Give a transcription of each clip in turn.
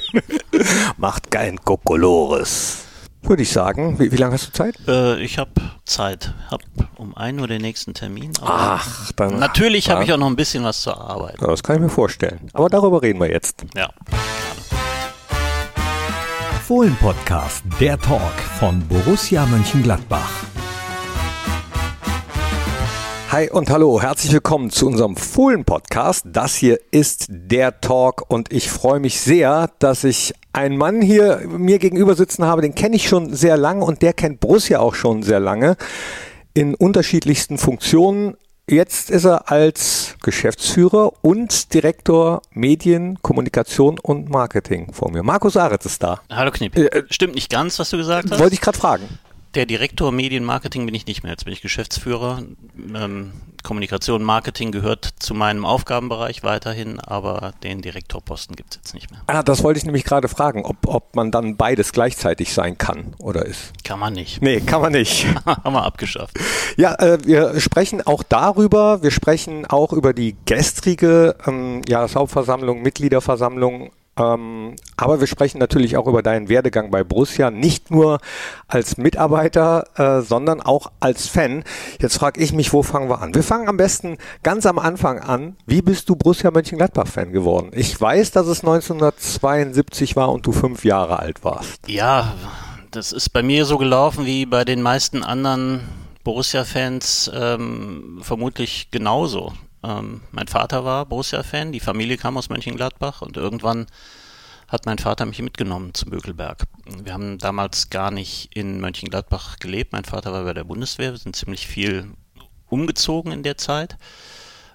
Macht kein Kokolores. Würde ich sagen. Wie, wie lange hast du Zeit? Äh, ich habe Zeit. Hab um einen Uhr den nächsten Termin. Ach, dann. Natürlich habe ich auch noch ein bisschen was zur Arbeit. Ja, das kann ich mir vorstellen. Aber darüber reden wir jetzt. Ja. Fohlen-Podcast, der Talk von Borussia Mönchengladbach. Hi und hallo, herzlich willkommen zu unserem Fohlen-Podcast. Das hier ist der Talk und ich freue mich sehr, dass ich einen Mann hier mir gegenüber sitzen habe, den kenne ich schon sehr lange und der kennt Borussia auch schon sehr lange in unterschiedlichsten Funktionen. Jetzt ist er als Geschäftsführer und Direktor Medien, Kommunikation und Marketing vor mir. Markus Aretz ist da. Hallo Knipp. Äh, Stimmt nicht ganz, was du gesagt hast. Wollte ich gerade fragen. Der Direktor Medienmarketing bin ich nicht mehr. Jetzt bin ich Geschäftsführer. Ähm, Kommunikation, Marketing gehört zu meinem Aufgabenbereich weiterhin, aber den Direktorposten gibt es jetzt nicht mehr. Ah, das wollte ich nämlich gerade fragen, ob, ob man dann beides gleichzeitig sein kann oder ist. Kann man nicht. Nee, kann man nicht. Haben wir abgeschafft. Ja, äh, wir sprechen auch darüber. Wir sprechen auch über die gestrige ähm, Jahreshauptversammlung, Mitgliederversammlung ähm, aber wir sprechen natürlich auch über deinen Werdegang bei Borussia, nicht nur als Mitarbeiter, äh, sondern auch als Fan. Jetzt frage ich mich, wo fangen wir an? Wir fangen am besten ganz am Anfang an. Wie bist du Borussia Mönchengladbach-Fan geworden? Ich weiß, dass es 1972 war und du fünf Jahre alt warst. Ja, das ist bei mir so gelaufen wie bei den meisten anderen Borussia-Fans ähm, vermutlich genauso. Ähm, mein Vater war Borussia-Fan, die Familie kam aus Mönchengladbach und irgendwann hat mein Vater mich mitgenommen zum Bökelberg. Wir haben damals gar nicht in Mönchengladbach gelebt. Mein Vater war bei der Bundeswehr, wir sind ziemlich viel umgezogen in der Zeit.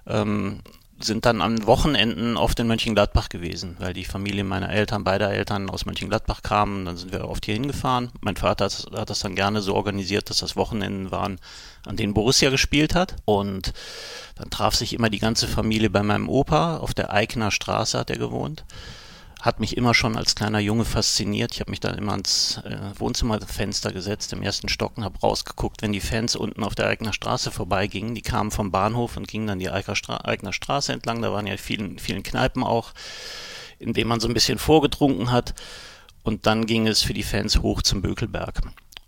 Ähm, sind dann an Wochenenden oft in Mönchengladbach gewesen, weil die Familie meiner Eltern, beider Eltern aus Mönchengladbach kamen. Dann sind wir oft hier hingefahren. Mein Vater hat, hat das dann gerne so organisiert, dass das Wochenenden waren, an denen Borussia gespielt hat. Und dann traf sich immer die ganze Familie bei meinem Opa. Auf der Eikener Straße hat er gewohnt hat mich immer schon als kleiner Junge fasziniert. Ich habe mich dann immer ans äh, Wohnzimmerfenster gesetzt im ersten Stock und habe rausgeguckt, wenn die Fans unten auf der Eigner Straße vorbeigingen. Die kamen vom Bahnhof und gingen dann die Eigner, Stra Eigner Straße entlang. Da waren ja vielen, vielen Kneipen auch, in denen man so ein bisschen vorgetrunken hat. Und dann ging es für die Fans hoch zum Bökelberg.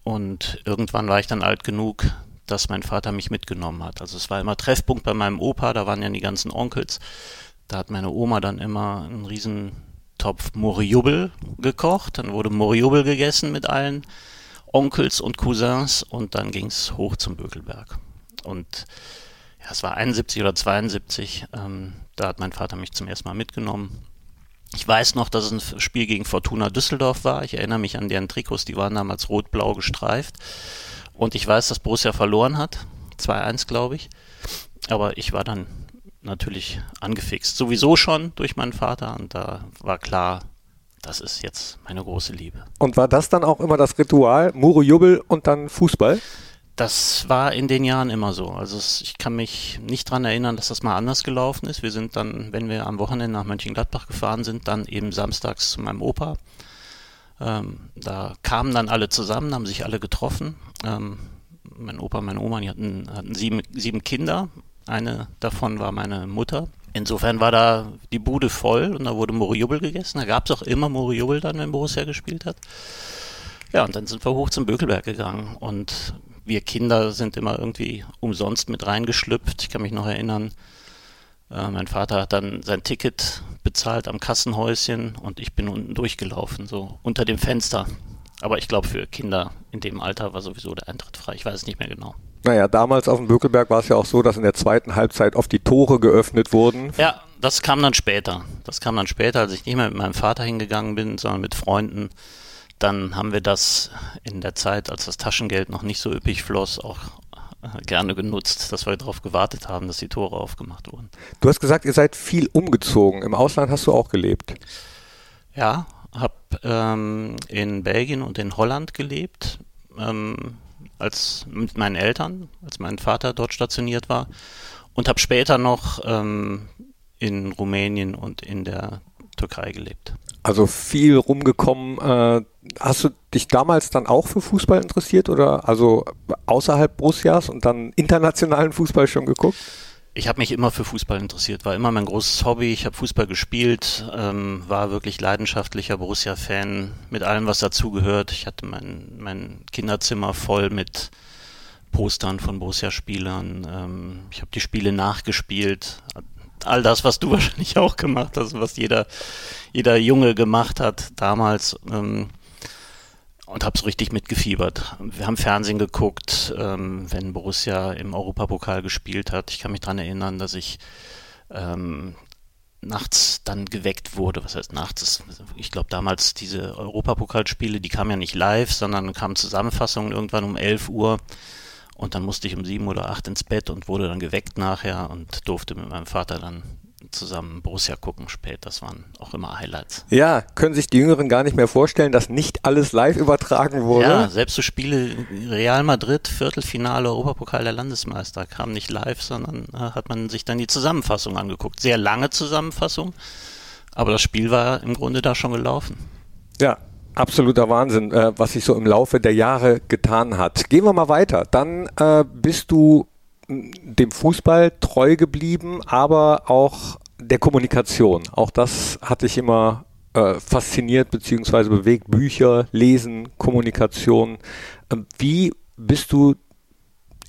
Und irgendwann war ich dann alt genug, dass mein Vater mich mitgenommen hat. Also es war immer Treffpunkt bei meinem Opa, da waren ja die ganzen Onkels. Da hat meine Oma dann immer einen riesen Topf Moriubel gekocht, dann wurde Moriubel gegessen mit allen Onkels und Cousins und dann ging es hoch zum Bökelberg. Und ja, es war 71 oder 72, ähm, da hat mein Vater mich zum ersten Mal mitgenommen. Ich weiß noch, dass es ein Spiel gegen Fortuna Düsseldorf war. Ich erinnere mich an deren Trikots, die waren damals rot-blau gestreift. Und ich weiß, dass Borussia verloren hat. 2-1, glaube ich. Aber ich war dann natürlich angefixt. Sowieso schon durch meinen Vater und da war klar, das ist jetzt meine große Liebe. Und war das dann auch immer das Ritual, Muro Jubel und dann Fußball? Das war in den Jahren immer so. Also es, ich kann mich nicht daran erinnern, dass das mal anders gelaufen ist. Wir sind dann, wenn wir am Wochenende nach Mönchengladbach gefahren sind, dann eben samstags zu meinem Opa. Ähm, da kamen dann alle zusammen, haben sich alle getroffen. Ähm, mein Opa, meine Oma, die hatten, hatten sieben, sieben Kinder eine davon war meine Mutter. Insofern war da die Bude voll und da wurde Moriubel gegessen. Da gab es auch immer Moriubel dann, wenn Borussia gespielt hat. Ja, und dann sind wir hoch zum Bökelberg gegangen und wir Kinder sind immer irgendwie umsonst mit reingeschlüpft. Ich kann mich noch erinnern, äh, mein Vater hat dann sein Ticket bezahlt am Kassenhäuschen und ich bin unten durchgelaufen, so unter dem Fenster. Aber ich glaube, für Kinder in dem Alter war sowieso der Eintritt frei. Ich weiß es nicht mehr genau. Naja, damals auf dem Bökelberg war es ja auch so, dass in der zweiten Halbzeit oft die Tore geöffnet wurden. Ja, das kam dann später. Das kam dann später, als ich nicht mehr mit meinem Vater hingegangen bin, sondern mit Freunden. Dann haben wir das in der Zeit, als das Taschengeld noch nicht so üppig floss, auch äh, gerne genutzt, dass wir darauf gewartet haben, dass die Tore aufgemacht wurden. Du hast gesagt, ihr seid viel umgezogen. Im Ausland hast du auch gelebt. Ja, habe ähm, in Belgien und in Holland gelebt. Ähm, als mit meinen Eltern, als mein Vater dort stationiert war und habe später noch ähm, in Rumänien und in der Türkei gelebt. Also viel rumgekommen. Äh, hast du dich damals dann auch für Fußball interessiert oder also außerhalb Borussias und dann internationalen Fußball schon geguckt? Ich habe mich immer für Fußball interessiert, war immer mein großes Hobby. Ich habe Fußball gespielt, ähm, war wirklich leidenschaftlicher Borussia-Fan mit allem, was dazugehört. Ich hatte mein, mein Kinderzimmer voll mit Postern von Borussia-Spielern. Ähm, ich habe die Spiele nachgespielt. All das, was du wahrscheinlich auch gemacht hast, was jeder, jeder Junge gemacht hat damals. Ähm, und habe so richtig mitgefiebert. Wir haben Fernsehen geguckt, ähm, wenn Borussia im Europapokal gespielt hat. Ich kann mich daran erinnern, dass ich ähm, nachts dann geweckt wurde. Was heißt nachts? Ich glaube damals diese Europapokalspiele, die kamen ja nicht live, sondern kamen Zusammenfassungen irgendwann um 11 Uhr. Und dann musste ich um sieben oder acht ins Bett und wurde dann geweckt nachher und durfte mit meinem Vater dann zusammen Borussia gucken spät. Das waren auch immer Highlights. Ja, können sich die Jüngeren gar nicht mehr vorstellen, dass nicht alles live übertragen wurde? Ja, selbst so Spiele Real Madrid, Viertelfinale, Europapokal der Landesmeister kamen nicht live, sondern äh, hat man sich dann die Zusammenfassung angeguckt. Sehr lange Zusammenfassung, aber das Spiel war im Grunde da schon gelaufen. Ja, absoluter Wahnsinn, äh, was sich so im Laufe der Jahre getan hat. Gehen wir mal weiter. Dann äh, bist du dem Fußball treu geblieben, aber auch der Kommunikation. Auch das hatte ich immer äh, fasziniert bzw. bewegt. Bücher, Lesen, Kommunikation. Ähm, wie bist du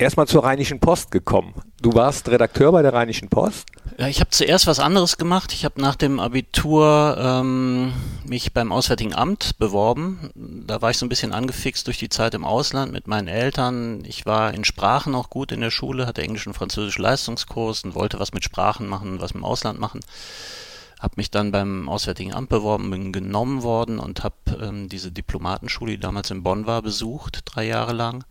erstmal zur Rheinischen Post gekommen? Du warst Redakteur bei der Rheinischen Post? Ja, ich habe zuerst was anderes gemacht. Ich habe nach dem Abitur ähm, mich beim Auswärtigen Amt beworben. Da war ich so ein bisschen angefixt durch die Zeit im Ausland mit meinen Eltern. Ich war in Sprachen auch gut in der Schule, hatte Englisch und Französisch Leistungskurs und wollte was mit Sprachen machen, was im Ausland machen. Habe mich dann beim Auswärtigen Amt beworben, bin genommen worden und habe ähm, diese Diplomatenschule, die damals in Bonn war, besucht, drei Jahre lang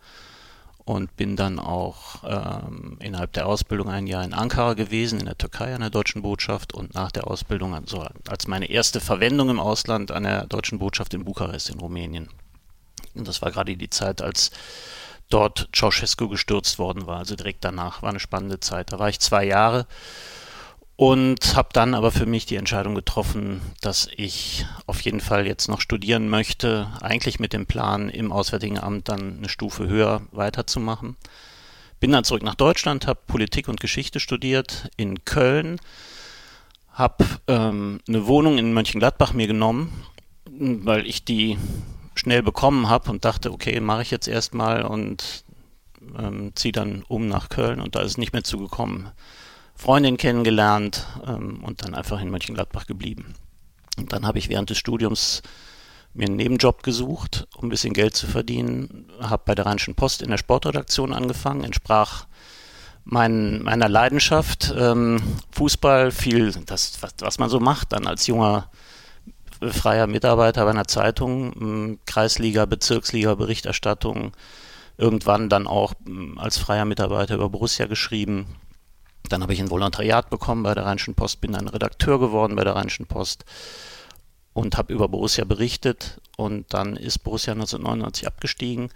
und bin dann auch ähm, innerhalb der Ausbildung ein Jahr in Ankara gewesen, in der Türkei an der deutschen Botschaft und nach der Ausbildung also als meine erste Verwendung im Ausland an der deutschen Botschaft in Bukarest in Rumänien. Und das war gerade die Zeit, als dort Ceausescu gestürzt worden war, also direkt danach, war eine spannende Zeit. Da war ich zwei Jahre und habe dann aber für mich die Entscheidung getroffen, dass ich auf jeden Fall jetzt noch studieren möchte, eigentlich mit dem Plan, im Auswärtigen Amt dann eine Stufe höher weiterzumachen. Bin dann zurück nach Deutschland, habe Politik und Geschichte studiert in Köln, habe ähm, eine Wohnung in Mönchengladbach mir genommen, weil ich die schnell bekommen habe und dachte, okay, mache ich jetzt erstmal und ähm, ziehe dann um nach Köln und da ist es nicht mehr zugekommen. Freundin kennengelernt ähm, und dann einfach in Mönchengladbach geblieben. Und dann habe ich während des Studiums mir einen Nebenjob gesucht, um ein bisschen Geld zu verdienen, habe bei der Rheinischen Post in der Sportredaktion angefangen, entsprach mein, meiner Leidenschaft, ähm, Fußball, viel, das, was, man so macht dann als junger freier Mitarbeiter bei einer Zeitung, ähm, Kreisliga, Bezirksliga, Berichterstattung, irgendwann dann auch ähm, als freier Mitarbeiter über Borussia geschrieben, dann habe ich ein Volontariat bekommen bei der Rheinischen Post, bin dann Redakteur geworden bei der Rheinischen Post und habe über Borussia berichtet. Und dann ist Borussia 1999 abgestiegen.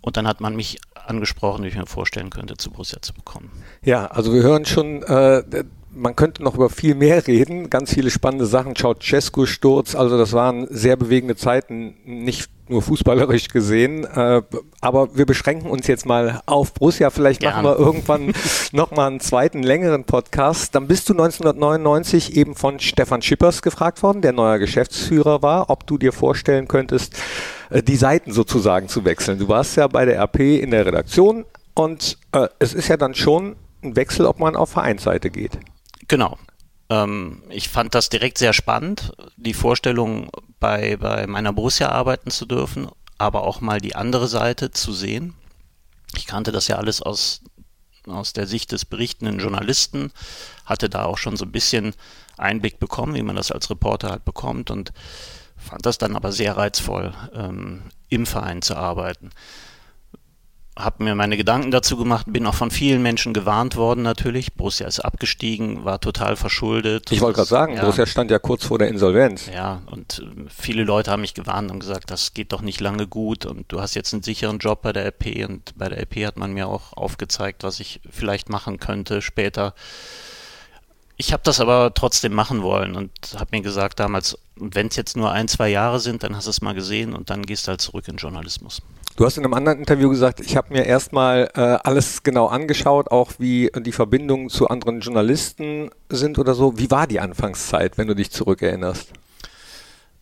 Und dann hat man mich angesprochen, wie ich mir vorstellen könnte, zu Borussia zu bekommen. Ja, also wir hören schon, äh, man könnte noch über viel mehr reden, ganz viele spannende Sachen. Ceausescu-Sturz, also das waren sehr bewegende Zeiten, nicht nur fußballerisch gesehen. Äh, aber wir beschränken uns jetzt mal auf Borussia. Vielleicht Gerne. machen wir irgendwann nochmal einen zweiten, längeren Podcast. Dann bist du 1999 eben von Stefan Schippers gefragt worden, der neuer Geschäftsführer war, ob du dir vorstellen könntest, äh, die Seiten sozusagen zu wechseln. Du warst ja bei der RP in der Redaktion und äh, es ist ja dann schon ein Wechsel, ob man auf Vereinsseite geht. Genau. Ähm, ich fand das direkt sehr spannend, die Vorstellung, bei, bei meiner Borussia arbeiten zu dürfen, aber auch mal die andere Seite zu sehen. Ich kannte das ja alles aus, aus der Sicht des berichtenden Journalisten, hatte da auch schon so ein bisschen Einblick bekommen, wie man das als Reporter halt bekommt und fand das dann aber sehr reizvoll, ähm, im Verein zu arbeiten habe mir meine Gedanken dazu gemacht, bin auch von vielen Menschen gewarnt worden natürlich. Borussia ist abgestiegen, war total verschuldet. Ich wollte gerade sagen, ja, Borussia stand ja kurz vor der Insolvenz. Ja, und äh, viele Leute haben mich gewarnt und gesagt, das geht doch nicht lange gut und du hast jetzt einen sicheren Job bei der LP und bei der LP hat man mir auch aufgezeigt, was ich vielleicht machen könnte später. Ich habe das aber trotzdem machen wollen und habe mir gesagt damals, wenn es jetzt nur ein, zwei Jahre sind, dann hast du es mal gesehen und dann gehst du halt zurück in Journalismus. Du hast in einem anderen Interview gesagt, ich habe mir erstmal äh, alles genau angeschaut, auch wie die Verbindungen zu anderen Journalisten sind oder so. Wie war die Anfangszeit, wenn du dich zurückerinnerst?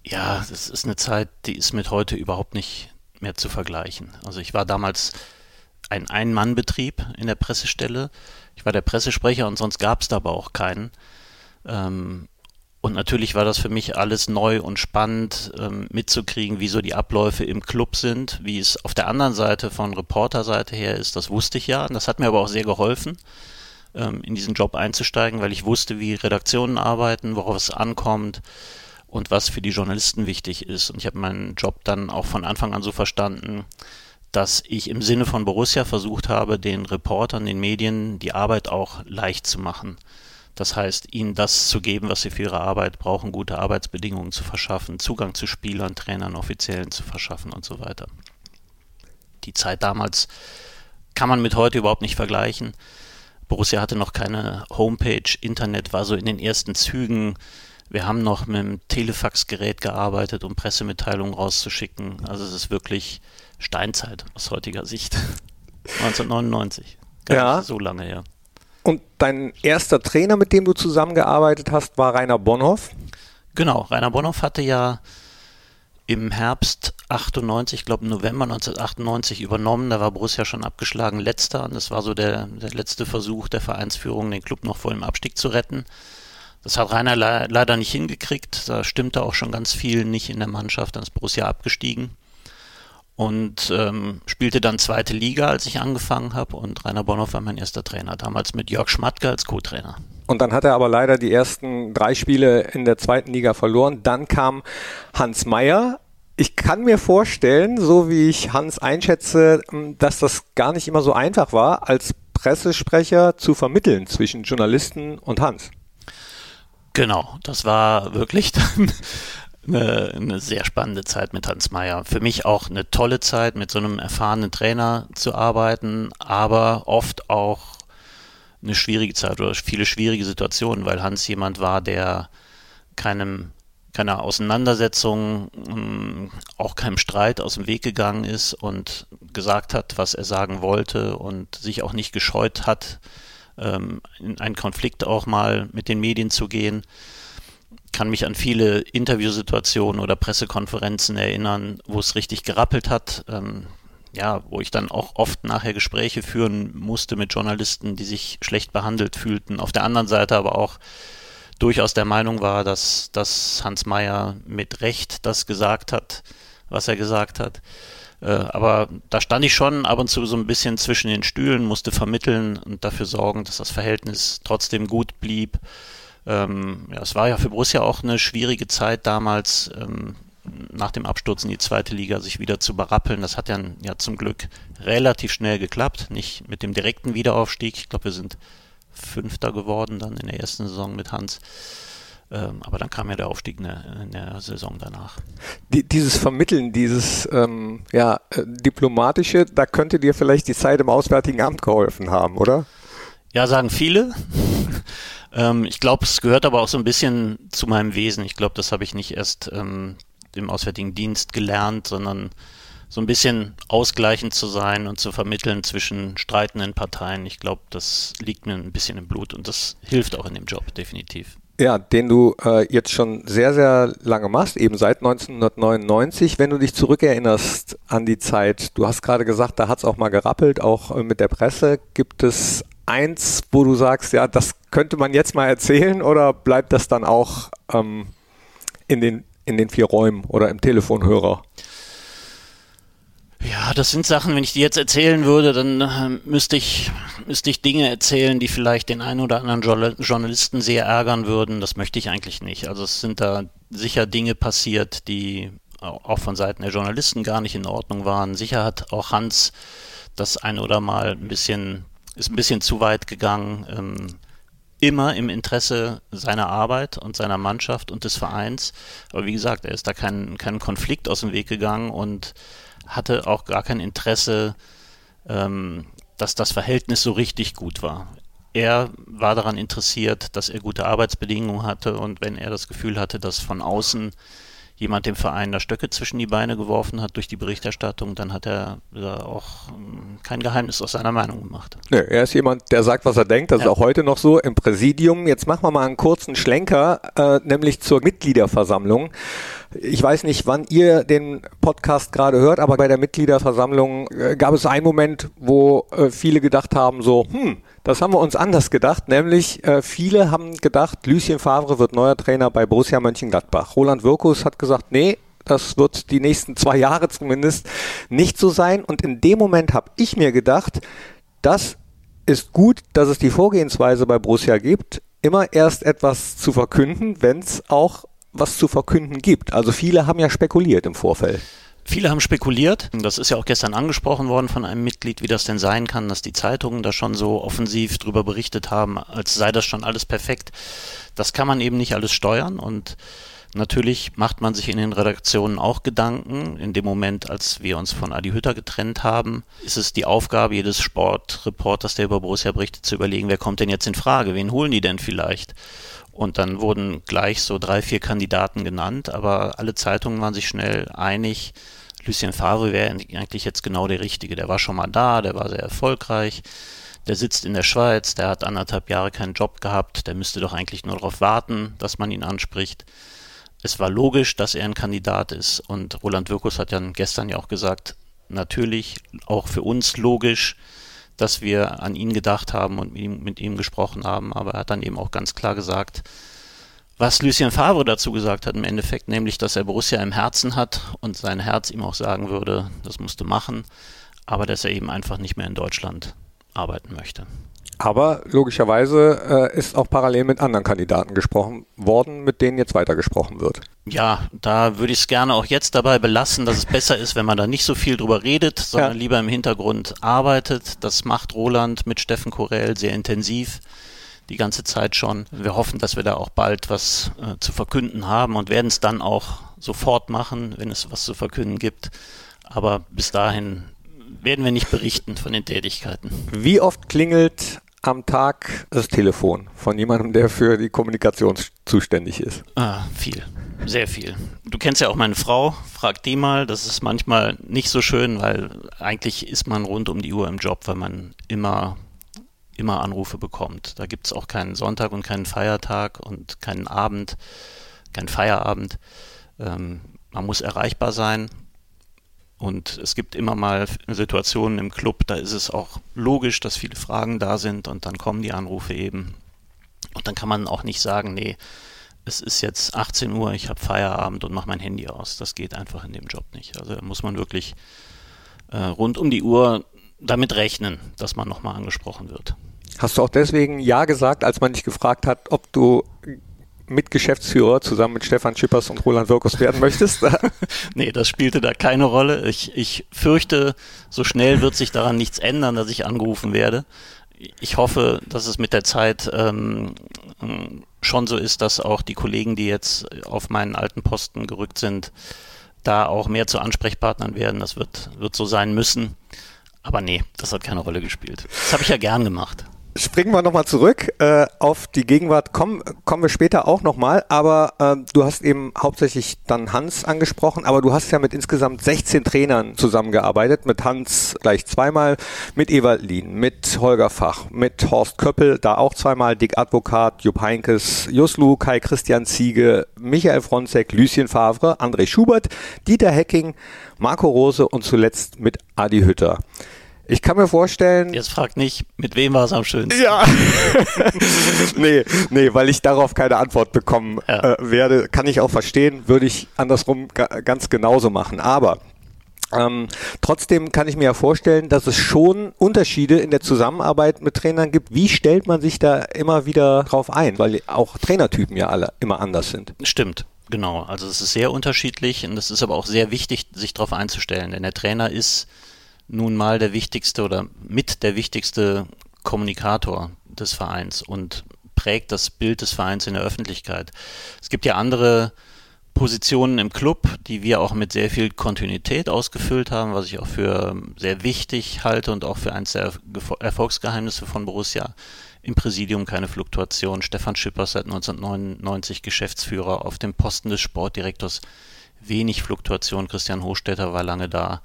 Ja, das ist eine Zeit, die ist mit heute überhaupt nicht mehr zu vergleichen. Also ich war damals ein Ein-Mann-Betrieb in der Pressestelle. Ich war der Pressesprecher und sonst gab es da aber auch keinen. Ähm, und natürlich war das für mich alles neu und spannend ähm, mitzukriegen, wie so die Abläufe im Club sind, wie es auf der anderen Seite von Reporterseite her ist, das wusste ich ja. Und das hat mir aber auch sehr geholfen, ähm, in diesen Job einzusteigen, weil ich wusste, wie Redaktionen arbeiten, worauf es ankommt und was für die Journalisten wichtig ist. Und ich habe meinen Job dann auch von Anfang an so verstanden, dass ich im Sinne von Borussia versucht habe, den Reportern, den Medien die Arbeit auch leicht zu machen. Das heißt, ihnen das zu geben, was sie für ihre Arbeit brauchen, gute Arbeitsbedingungen zu verschaffen, Zugang zu Spielern, Trainern, Offiziellen zu verschaffen und so weiter. Die Zeit damals kann man mit heute überhaupt nicht vergleichen. Borussia hatte noch keine Homepage, Internet war so in den ersten Zügen. Wir haben noch mit dem Telefaxgerät gearbeitet, um Pressemitteilungen rauszuschicken. Also es ist wirklich Steinzeit aus heutiger Sicht. 1999. Gar ja. so lange her. Und dein erster Trainer, mit dem du zusammengearbeitet hast, war Rainer Bonhoff? Genau, Rainer Bonhoff hatte ja im Herbst 98, ich glaube November 1998 übernommen. Da war Borussia schon abgeschlagen letzter und das war so der, der letzte Versuch der Vereinsführung, den Club noch vor dem Abstieg zu retten. Das hat Rainer le leider nicht hingekriegt. Da stimmte auch schon ganz viel nicht in der Mannschaft. Dann ist Borussia abgestiegen und ähm, spielte dann zweite Liga, als ich angefangen habe. Und Rainer Bonhoff war mein erster Trainer, damals mit Jörg Schmatke als Co-Trainer. Und dann hat er aber leider die ersten drei Spiele in der zweiten Liga verloren. Dann kam Hans Meyer. Ich kann mir vorstellen, so wie ich Hans einschätze, dass das gar nicht immer so einfach war, als Pressesprecher zu vermitteln zwischen Journalisten und Hans. Genau, das war wirklich dann eine, eine sehr spannende Zeit mit Hans Meyer. Für mich auch eine tolle Zeit, mit so einem erfahrenen Trainer zu arbeiten, aber oft auch eine schwierige Zeit oder viele schwierige Situationen, weil Hans jemand war, der keinem keiner Auseinandersetzung, mm, auch keinem Streit aus dem Weg gegangen ist und gesagt hat, was er sagen wollte und sich auch nicht gescheut hat, ähm, in einen Konflikt auch mal mit den Medien zu gehen kann mich an viele Interviewsituationen oder Pressekonferenzen erinnern, wo es richtig gerappelt hat. Ähm, ja, wo ich dann auch oft nachher Gespräche führen musste mit Journalisten, die sich schlecht behandelt fühlten. Auf der anderen Seite aber auch durchaus der Meinung war, dass, dass Hans Meyer mit Recht das gesagt hat, was er gesagt hat. Äh, aber da stand ich schon ab und zu so ein bisschen zwischen den Stühlen, musste vermitteln und dafür sorgen, dass das Verhältnis trotzdem gut blieb. Ähm, ja, es war ja für Borussia auch eine schwierige Zeit damals, ähm, nach dem Absturz in die zweite Liga sich wieder zu berappeln. Das hat ja, ja zum Glück relativ schnell geklappt, nicht mit dem direkten Wiederaufstieg. Ich glaube, wir sind Fünfter geworden dann in der ersten Saison mit Hans. Ähm, aber dann kam ja der Aufstieg in der, in der Saison danach. Die, dieses Vermitteln, dieses ähm, ja, äh, diplomatische, da könnte dir vielleicht die Zeit im Auswärtigen Amt geholfen haben, oder? Ja, sagen viele. Ähm, ich glaube, es gehört aber auch so ein bisschen zu meinem Wesen. Ich glaube, das habe ich nicht erst ähm, im Auswärtigen Dienst gelernt, sondern so ein bisschen ausgleichend zu sein und zu vermitteln zwischen streitenden Parteien. Ich glaube, das liegt mir ein bisschen im Blut und das hilft auch in dem Job, definitiv. Ja, den du äh, jetzt schon sehr, sehr lange machst, eben seit 1999. Wenn du dich zurückerinnerst an die Zeit, du hast gerade gesagt, da hat es auch mal gerappelt, auch äh, mit der Presse. Gibt es eins, wo du sagst, ja, das könnte man jetzt mal erzählen oder bleibt das dann auch ähm, in, den, in den vier Räumen oder im Telefonhörer? Ja, das sind Sachen, wenn ich die jetzt erzählen würde, dann äh, müsste, ich, müsste ich Dinge erzählen, die vielleicht den einen oder anderen jo Journalisten sehr ärgern würden. Das möchte ich eigentlich nicht. Also es sind da sicher Dinge passiert, die auch von Seiten der Journalisten gar nicht in Ordnung waren. Sicher hat auch Hans das ein oder mal ein bisschen ist ein bisschen zu weit gegangen. Ähm, immer im Interesse seiner Arbeit und seiner Mannschaft und des Vereins. Aber wie gesagt, er ist da keinen kein Konflikt aus dem Weg gegangen und hatte auch gar kein Interesse, ähm, dass das Verhältnis so richtig gut war. er war daran interessiert, dass er gute Arbeitsbedingungen hatte und wenn er das Gefühl hatte, dass von außen jemand dem Verein da Stöcke zwischen die Beine geworfen hat durch die Berichterstattung, dann hat er da auch hm, kein Geheimnis aus seiner Meinung gemacht. Nö, er ist jemand, der sagt, was er denkt. Das ja. ist auch heute noch so im Präsidium. Jetzt machen wir mal einen kurzen Schlenker, äh, nämlich zur Mitgliederversammlung. Ich weiß nicht, wann ihr den Podcast gerade hört, aber bei der Mitgliederversammlung äh, gab es einen Moment, wo äh, viele gedacht haben, so, hm, das haben wir uns anders gedacht, nämlich äh, viele haben gedacht, Lucien Favre wird neuer Trainer bei Borussia Mönchengladbach. Roland Wirkus hat gesagt, nee, das wird die nächsten zwei Jahre zumindest nicht so sein. Und in dem Moment habe ich mir gedacht, das ist gut, dass es die Vorgehensweise bei Borussia gibt, immer erst etwas zu verkünden, wenn es auch was zu verkünden gibt. Also viele haben ja spekuliert im Vorfeld. Viele haben spekuliert, das ist ja auch gestern angesprochen worden von einem Mitglied, wie das denn sein kann, dass die Zeitungen da schon so offensiv drüber berichtet haben, als sei das schon alles perfekt. Das kann man eben nicht alles steuern und natürlich macht man sich in den Redaktionen auch Gedanken. In dem Moment, als wir uns von Adi Hütter getrennt haben, ist es die Aufgabe jedes Sportreporters, der über Borussia berichtet, zu überlegen, wer kommt denn jetzt in Frage, wen holen die denn vielleicht? Und dann wurden gleich so drei, vier Kandidaten genannt, aber alle Zeitungen waren sich schnell einig, Lucien Favre wäre eigentlich jetzt genau der Richtige. Der war schon mal da, der war sehr erfolgreich, der sitzt in der Schweiz, der hat anderthalb Jahre keinen Job gehabt, der müsste doch eigentlich nur darauf warten, dass man ihn anspricht. Es war logisch, dass er ein Kandidat ist und Roland Wirkus hat ja gestern ja auch gesagt, natürlich auch für uns logisch, dass wir an ihn gedacht haben und mit ihm, mit ihm gesprochen haben, aber er hat dann eben auch ganz klar gesagt, was Lucien Favre dazu gesagt hat im Endeffekt, nämlich, dass er Borussia im Herzen hat und sein Herz ihm auch sagen würde, das musst du machen, aber dass er eben einfach nicht mehr in Deutschland arbeiten möchte. Aber logischerweise äh, ist auch parallel mit anderen Kandidaten gesprochen worden, mit denen jetzt weitergesprochen wird. Ja, da würde ich es gerne auch jetzt dabei belassen, dass es besser ist, wenn man da nicht so viel drüber redet, sondern ja. lieber im Hintergrund arbeitet. Das macht Roland mit Steffen Korell sehr intensiv die ganze Zeit schon. Wir hoffen, dass wir da auch bald was äh, zu verkünden haben und werden es dann auch sofort machen, wenn es was zu verkünden gibt. Aber bis dahin werden wir nicht berichten von den Tätigkeiten. Wie oft klingelt am Tag das Telefon von jemandem, der für die Kommunikation zuständig ist? Ah, viel. Sehr viel. Du kennst ja auch meine Frau, frag die mal. Das ist manchmal nicht so schön, weil eigentlich ist man rund um die Uhr im Job, weil man immer, immer Anrufe bekommt. Da gibt es auch keinen Sonntag und keinen Feiertag und keinen Abend, keinen Feierabend. Ähm, man muss erreichbar sein und es gibt immer mal Situationen im Club, da ist es auch logisch, dass viele Fragen da sind und dann kommen die Anrufe eben. Und dann kann man auch nicht sagen, nee, es ist jetzt 18 Uhr, ich habe Feierabend und mache mein Handy aus. Das geht einfach in dem Job nicht. Also da muss man wirklich äh, rund um die Uhr damit rechnen, dass man nochmal angesprochen wird. Hast du auch deswegen Ja gesagt, als man dich gefragt hat, ob du Mitgeschäftsführer zusammen mit Stefan Schippers und Roland Wirkus werden möchtest? nee, das spielte da keine Rolle. Ich, ich fürchte, so schnell wird sich daran nichts ändern, dass ich angerufen werde. Ich hoffe, dass es mit der Zeit ähm, schon so ist, dass auch die Kollegen, die jetzt auf meinen alten Posten gerückt sind, da auch mehr zu Ansprechpartnern werden. Das wird, wird so sein müssen. Aber nee, das hat keine Rolle gespielt. Das habe ich ja gern gemacht. Springen wir nochmal zurück äh, auf die Gegenwart, kommen, kommen wir später auch nochmal, aber äh, du hast eben hauptsächlich dann Hans angesprochen, aber du hast ja mit insgesamt 16 Trainern zusammengearbeitet, mit Hans gleich zweimal, mit Ewald Lien, mit Holger Fach, mit Horst Köppel, da auch zweimal, Dick Advokat, Jupp Heinkes, Juslu, Kai Christian Ziege, Michael Fronzek, Lucien Favre, André Schubert, Dieter Hecking, Marco Rose und zuletzt mit Adi Hütter. Ich kann mir vorstellen. Jetzt fragt nicht, mit wem war es am schönsten? Ja. nee, nee, weil ich darauf keine Antwort bekommen ja. äh, werde. Kann ich auch verstehen, würde ich andersrum ganz genauso machen. Aber ähm, trotzdem kann ich mir ja vorstellen, dass es schon Unterschiede in der Zusammenarbeit mit Trainern gibt. Wie stellt man sich da immer wieder drauf ein? Weil auch Trainertypen ja alle immer anders sind. Stimmt. Genau, also es ist sehr unterschiedlich und es ist aber auch sehr wichtig, sich darauf einzustellen, denn der Trainer ist nun mal der wichtigste oder mit der wichtigste Kommunikator des Vereins und prägt das Bild des Vereins in der Öffentlichkeit. Es gibt ja andere Positionen im Club, die wir auch mit sehr viel Kontinuität ausgefüllt haben, was ich auch für sehr wichtig halte und auch für eines der Erfolgsgeheimnisse von Borussia Im Präsidium keine Fluktuation. Stefan Schippers seit 1999 Geschäftsführer auf dem Posten des Sportdirektors. Wenig Fluktuation. Christian Hochstetter war lange da.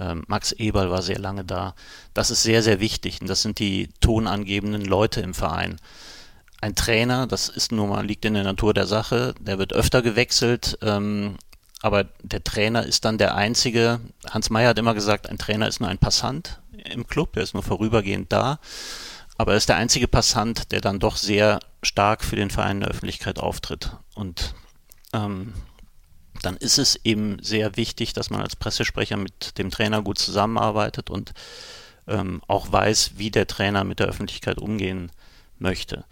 Ähm, Max Eberl war sehr lange da. Das ist sehr, sehr wichtig. Und das sind die tonangebenden Leute im Verein. Ein Trainer, das ist nun mal, liegt in der Natur der Sache, der wird öfter gewechselt. Ähm, aber der Trainer ist dann der einzige, Hans Meyer hat immer gesagt, ein Trainer ist nur ein Passant im Club, der ist nur vorübergehend da. Aber er ist der einzige Passant, der dann doch sehr stark für den Verein in der Öffentlichkeit auftritt. Und ähm, dann ist es eben sehr wichtig, dass man als Pressesprecher mit dem Trainer gut zusammenarbeitet und ähm, auch weiß, wie der Trainer mit der Öffentlichkeit umgehen möchte.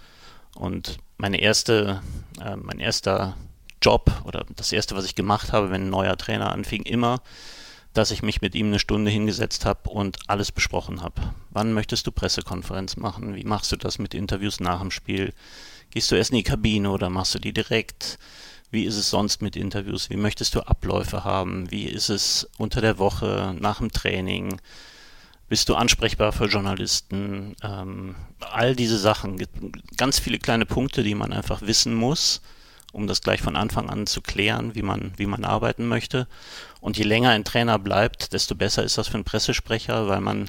Und meine erste, äh, mein erster Job oder das erste, was ich gemacht habe, wenn ein neuer Trainer anfing, immer, dass ich mich mit ihm eine Stunde hingesetzt habe und alles besprochen habe. Wann möchtest du Pressekonferenz machen? Wie machst du das mit Interviews nach dem Spiel? Gehst du erst in die Kabine oder machst du die direkt? Wie ist es sonst mit Interviews? Wie möchtest du Abläufe haben? Wie ist es unter der Woche, nach dem Training? Bist du ansprechbar für Journalisten? Ähm, all diese Sachen. Ganz viele kleine Punkte, die man einfach wissen muss, um das gleich von Anfang an zu klären, wie man, wie man arbeiten möchte. Und je länger ein Trainer bleibt, desto besser ist das für einen Pressesprecher, weil man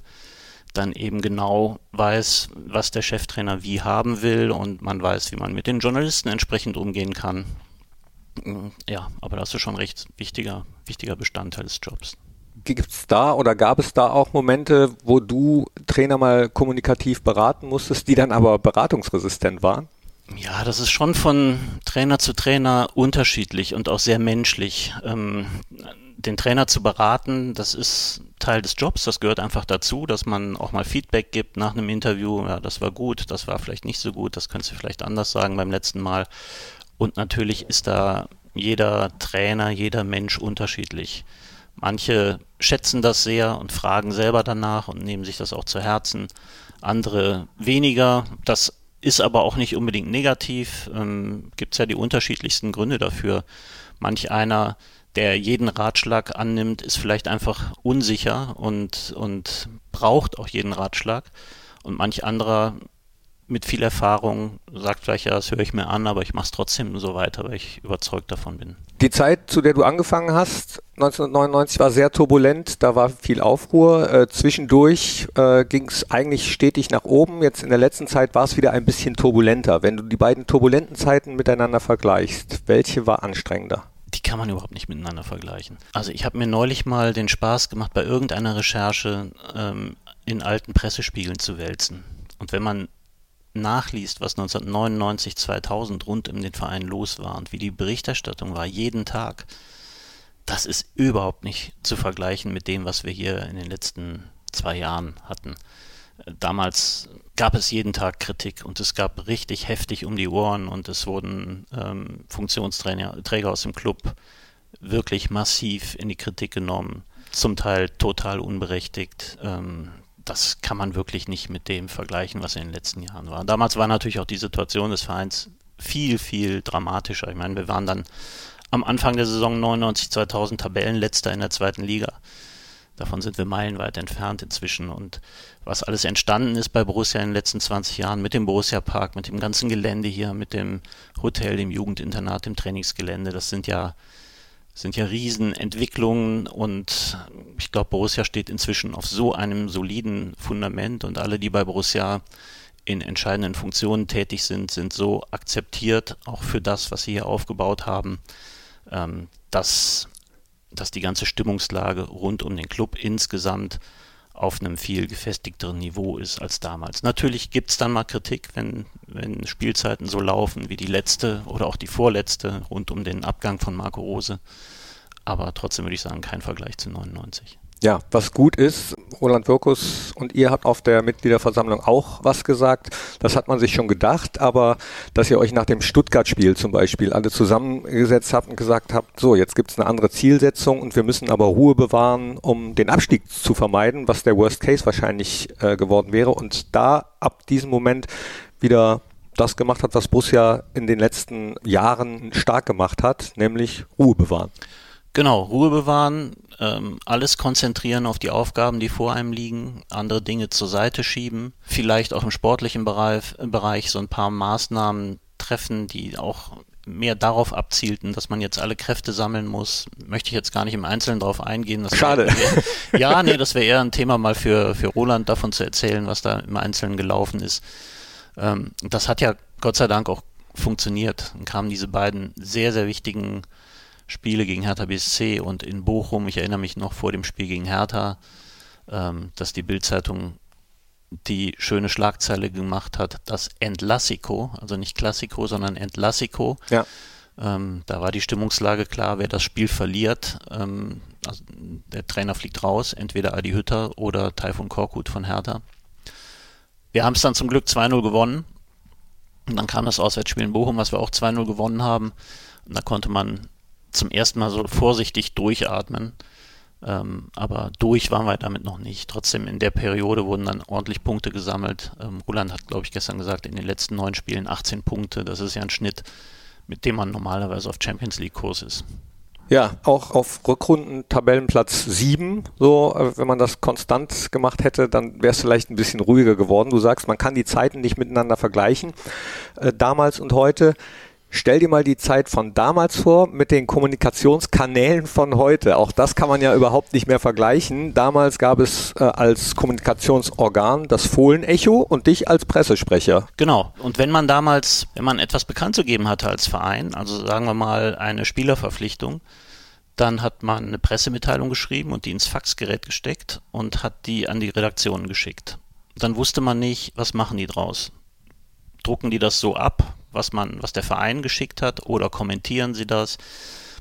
dann eben genau weiß, was der Cheftrainer wie haben will und man weiß, wie man mit den Journalisten entsprechend umgehen kann. Ja, aber das ist schon recht wichtiger, wichtiger Bestandteil des Jobs. Gibt es da oder gab es da auch Momente, wo du Trainer mal kommunikativ beraten musstest, die dann aber beratungsresistent waren? Ja, das ist schon von Trainer zu Trainer unterschiedlich und auch sehr menschlich. Ähm, den Trainer zu beraten, das ist Teil des Jobs, das gehört einfach dazu, dass man auch mal Feedback gibt nach einem Interview. Ja, das war gut, das war vielleicht nicht so gut, das könntest du vielleicht anders sagen beim letzten Mal. Und natürlich ist da jeder Trainer, jeder Mensch unterschiedlich. Manche schätzen das sehr und fragen selber danach und nehmen sich das auch zu Herzen. Andere weniger. Das ist aber auch nicht unbedingt negativ. Ähm, Gibt es ja die unterschiedlichsten Gründe dafür. Manch einer, der jeden Ratschlag annimmt, ist vielleicht einfach unsicher und, und braucht auch jeden Ratschlag. Und manch anderer mit viel Erfahrung sagt vielleicht, ja, das höre ich mir an, aber ich mache es trotzdem so weiter, weil ich überzeugt davon bin. Die Zeit, zu der du angefangen hast, 1999, war sehr turbulent, da war viel Aufruhr. Äh, zwischendurch äh, ging es eigentlich stetig nach oben. Jetzt in der letzten Zeit war es wieder ein bisschen turbulenter. Wenn du die beiden turbulenten Zeiten miteinander vergleichst, welche war anstrengender? die kann man überhaupt nicht miteinander vergleichen. Also ich habe mir neulich mal den Spaß gemacht, bei irgendeiner Recherche ähm, in alten Pressespiegeln zu wälzen. Und wenn man nachliest, was 1999, 2000 rund um den Verein los war und wie die Berichterstattung war, jeden Tag, das ist überhaupt nicht zu vergleichen mit dem, was wir hier in den letzten zwei Jahren hatten. Damals gab es jeden Tag Kritik und es gab richtig heftig um die Ohren und es wurden ähm, Funktionsträger aus dem Club wirklich massiv in die Kritik genommen, zum Teil total unberechtigt. Ähm, das kann man wirklich nicht mit dem vergleichen, was in den letzten Jahren war. Damals war natürlich auch die Situation des Vereins viel, viel dramatischer. Ich meine, wir waren dann am Anfang der Saison 99, 2000 Tabellenletzter in der zweiten Liga. Davon sind wir meilenweit entfernt inzwischen. Und was alles entstanden ist bei Borussia in den letzten 20 Jahren mit dem Borussia Park, mit dem ganzen Gelände hier, mit dem Hotel, dem Jugendinternat, dem Trainingsgelände, das sind ja sind ja Riesenentwicklungen und ich glaube, Borussia steht inzwischen auf so einem soliden Fundament und alle, die bei Borussia in entscheidenden Funktionen tätig sind, sind so akzeptiert, auch für das, was sie hier aufgebaut haben, ähm, dass, dass die ganze Stimmungslage rund um den Club insgesamt auf einem viel gefestigteren Niveau ist als damals. Natürlich gibt es dann mal Kritik, wenn, wenn Spielzeiten so laufen wie die letzte oder auch die vorletzte rund um den Abgang von Marco Rose. Aber trotzdem würde ich sagen, kein Vergleich zu 99. Ja, was gut ist, Roland Wirkus und ihr habt auf der Mitgliederversammlung auch was gesagt. Das hat man sich schon gedacht, aber dass ihr euch nach dem Stuttgart-Spiel zum Beispiel alle zusammengesetzt habt und gesagt habt, so, jetzt gibt es eine andere Zielsetzung und wir müssen aber Ruhe bewahren, um den Abstieg zu vermeiden, was der Worst Case wahrscheinlich äh, geworden wäre. Und da ab diesem Moment wieder das gemacht hat, was Borussia in den letzten Jahren stark gemacht hat, nämlich Ruhe bewahren. Genau, Ruhe bewahren, ähm, alles konzentrieren auf die Aufgaben, die vor einem liegen, andere Dinge zur Seite schieben, vielleicht auch im sportlichen Bereich, Bereich so ein paar Maßnahmen treffen, die auch mehr darauf abzielten, dass man jetzt alle Kräfte sammeln muss, möchte ich jetzt gar nicht im Einzelnen darauf eingehen. Schade. Wär, ja, nee, das wäre eher ein Thema mal für, für Roland davon zu erzählen, was da im Einzelnen gelaufen ist. Ähm, das hat ja Gott sei Dank auch funktioniert. Dann kamen diese beiden sehr, sehr wichtigen Spiele gegen Hertha BSC und in Bochum. Ich erinnere mich noch vor dem Spiel gegen Hertha, ähm, dass die Bildzeitung die schöne Schlagzeile gemacht hat, das Entlassico, also nicht Klassiko, sondern Entlassico. Ja. Ähm, da war die Stimmungslage klar, wer das Spiel verliert, ähm, also der Trainer fliegt raus, entweder Adi Hütter oder Taifun Korkut von Hertha. Wir haben es dann zum Glück 2-0 gewonnen. Und dann kam das Auswärtsspiel in Bochum, was wir auch 2-0 gewonnen haben. Und da konnte man zum ersten Mal so vorsichtig durchatmen. Ähm, aber durch waren wir damit noch nicht. Trotzdem in der Periode wurden dann ordentlich Punkte gesammelt. Ähm, Roland hat, glaube ich, gestern gesagt, in den letzten neun Spielen 18 Punkte. Das ist ja ein Schnitt, mit dem man normalerweise auf Champions League-Kurs ist. Ja, auch auf Rückrunden Tabellenplatz 7. So, äh, wenn man das konstant gemacht hätte, dann wäre es vielleicht ein bisschen ruhiger geworden. Du sagst, man kann die Zeiten nicht miteinander vergleichen, äh, damals und heute. Stell dir mal die Zeit von damals vor mit den Kommunikationskanälen von heute. Auch das kann man ja überhaupt nicht mehr vergleichen. Damals gab es äh, als Kommunikationsorgan das Fohlenecho und dich als Pressesprecher. Genau. Und wenn man damals, wenn man etwas bekannt zu geben hatte als Verein, also sagen wir mal eine Spielerverpflichtung, dann hat man eine Pressemitteilung geschrieben und die ins Faxgerät gesteckt und hat die an die Redaktionen geschickt. Dann wusste man nicht, was machen die draus. Drucken die das so ab, was man, was der Verein geschickt hat, oder kommentieren sie das.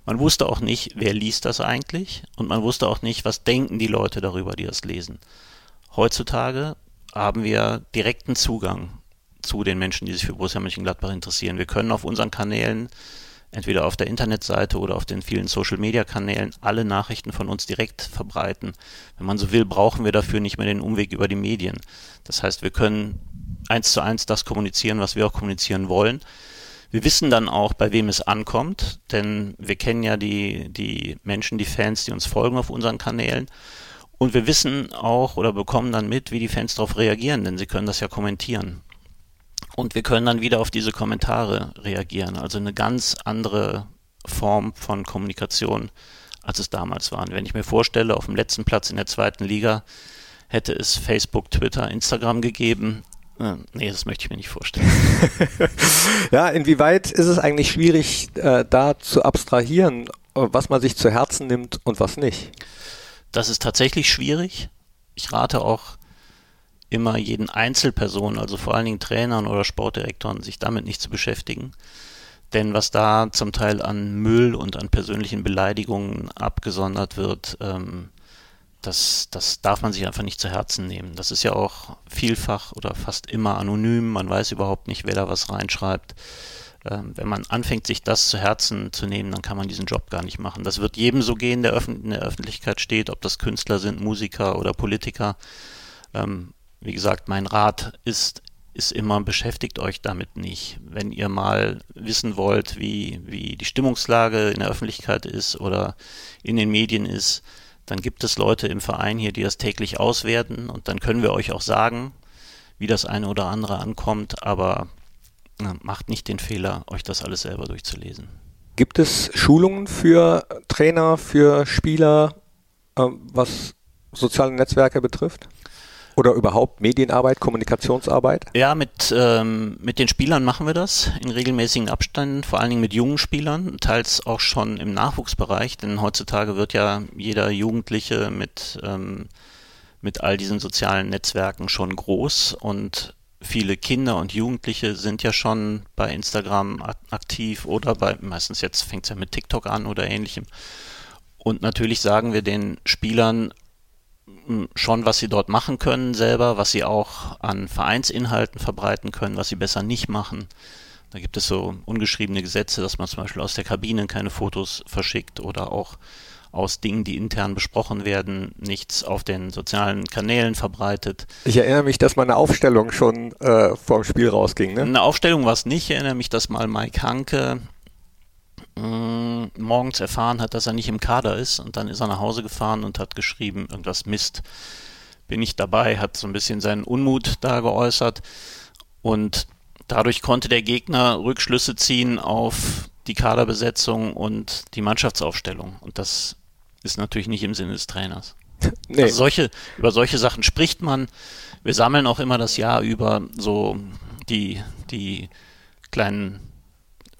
Man wusste auch nicht, wer liest das eigentlich und man wusste auch nicht, was denken die Leute darüber, die das lesen. Heutzutage haben wir direkten Zugang zu den Menschen, die sich für Borussia Mönchengladbach interessieren. Wir können auf unseren Kanälen, entweder auf der Internetseite oder auf den vielen Social-Media-Kanälen, alle Nachrichten von uns direkt verbreiten. Wenn man so will, brauchen wir dafür nicht mehr den Umweg über die Medien. Das heißt, wir können eins zu eins das kommunizieren, was wir auch kommunizieren wollen. Wir wissen dann auch, bei wem es ankommt, denn wir kennen ja die, die Menschen, die Fans, die uns folgen auf unseren Kanälen. Und wir wissen auch oder bekommen dann mit, wie die Fans darauf reagieren, denn sie können das ja kommentieren. Und wir können dann wieder auf diese Kommentare reagieren. Also eine ganz andere Form von Kommunikation, als es damals war. Und wenn ich mir vorstelle, auf dem letzten Platz in der zweiten Liga hätte es Facebook, Twitter, Instagram gegeben, Nee, das möchte ich mir nicht vorstellen. ja, inwieweit ist es eigentlich schwierig, äh, da zu abstrahieren, was man sich zu Herzen nimmt und was nicht? Das ist tatsächlich schwierig. Ich rate auch immer jeden Einzelpersonen, also vor allen Dingen Trainern oder Sportdirektoren, sich damit nicht zu beschäftigen. Denn was da zum Teil an Müll und an persönlichen Beleidigungen abgesondert wird, ähm, das, das darf man sich einfach nicht zu Herzen nehmen. Das ist ja auch vielfach oder fast immer anonym. Man weiß überhaupt nicht, wer da was reinschreibt. Ähm, wenn man anfängt, sich das zu Herzen zu nehmen, dann kann man diesen Job gar nicht machen. Das wird jedem so gehen, der in der Öffentlichkeit steht, ob das Künstler sind, Musiker oder Politiker. Ähm, wie gesagt, mein Rat ist, ist immer, beschäftigt euch damit nicht. Wenn ihr mal wissen wollt, wie, wie die Stimmungslage in der Öffentlichkeit ist oder in den Medien ist, dann gibt es Leute im Verein hier, die das täglich auswerten und dann können wir euch auch sagen, wie das eine oder andere ankommt, aber macht nicht den Fehler, euch das alles selber durchzulesen. Gibt es Schulungen für Trainer, für Spieler, äh, was soziale Netzwerke betrifft? Oder überhaupt Medienarbeit, Kommunikationsarbeit? Ja, mit, ähm, mit den Spielern machen wir das in regelmäßigen Abständen, vor allen Dingen mit jungen Spielern, teils auch schon im Nachwuchsbereich, denn heutzutage wird ja jeder Jugendliche mit, ähm, mit all diesen sozialen Netzwerken schon groß und viele Kinder und Jugendliche sind ja schon bei Instagram aktiv oder bei, meistens jetzt fängt es ja mit TikTok an oder ähnlichem. Und natürlich sagen wir den Spielern, schon, was sie dort machen können selber, was sie auch an Vereinsinhalten verbreiten können, was sie besser nicht machen. Da gibt es so ungeschriebene Gesetze, dass man zum Beispiel aus der Kabine keine Fotos verschickt oder auch aus Dingen, die intern besprochen werden, nichts auf den sozialen Kanälen verbreitet. Ich erinnere mich, dass meine Aufstellung schon äh, vor dem Spiel rausging. Ne? Eine Aufstellung war es nicht. Ich erinnere mich, dass mal Mike Hanke mh, morgens erfahren hat, dass er nicht im Kader ist und dann ist er nach Hause gefahren und hat geschrieben, irgendwas Mist. Bin ich dabei, hat so ein bisschen seinen Unmut da geäußert und dadurch konnte der Gegner Rückschlüsse ziehen auf die Kaderbesetzung und die Mannschaftsaufstellung und das ist natürlich nicht im Sinne des Trainers. Nee. Also solche, über solche Sachen spricht man. Wir sammeln auch immer das Jahr über so die, die kleinen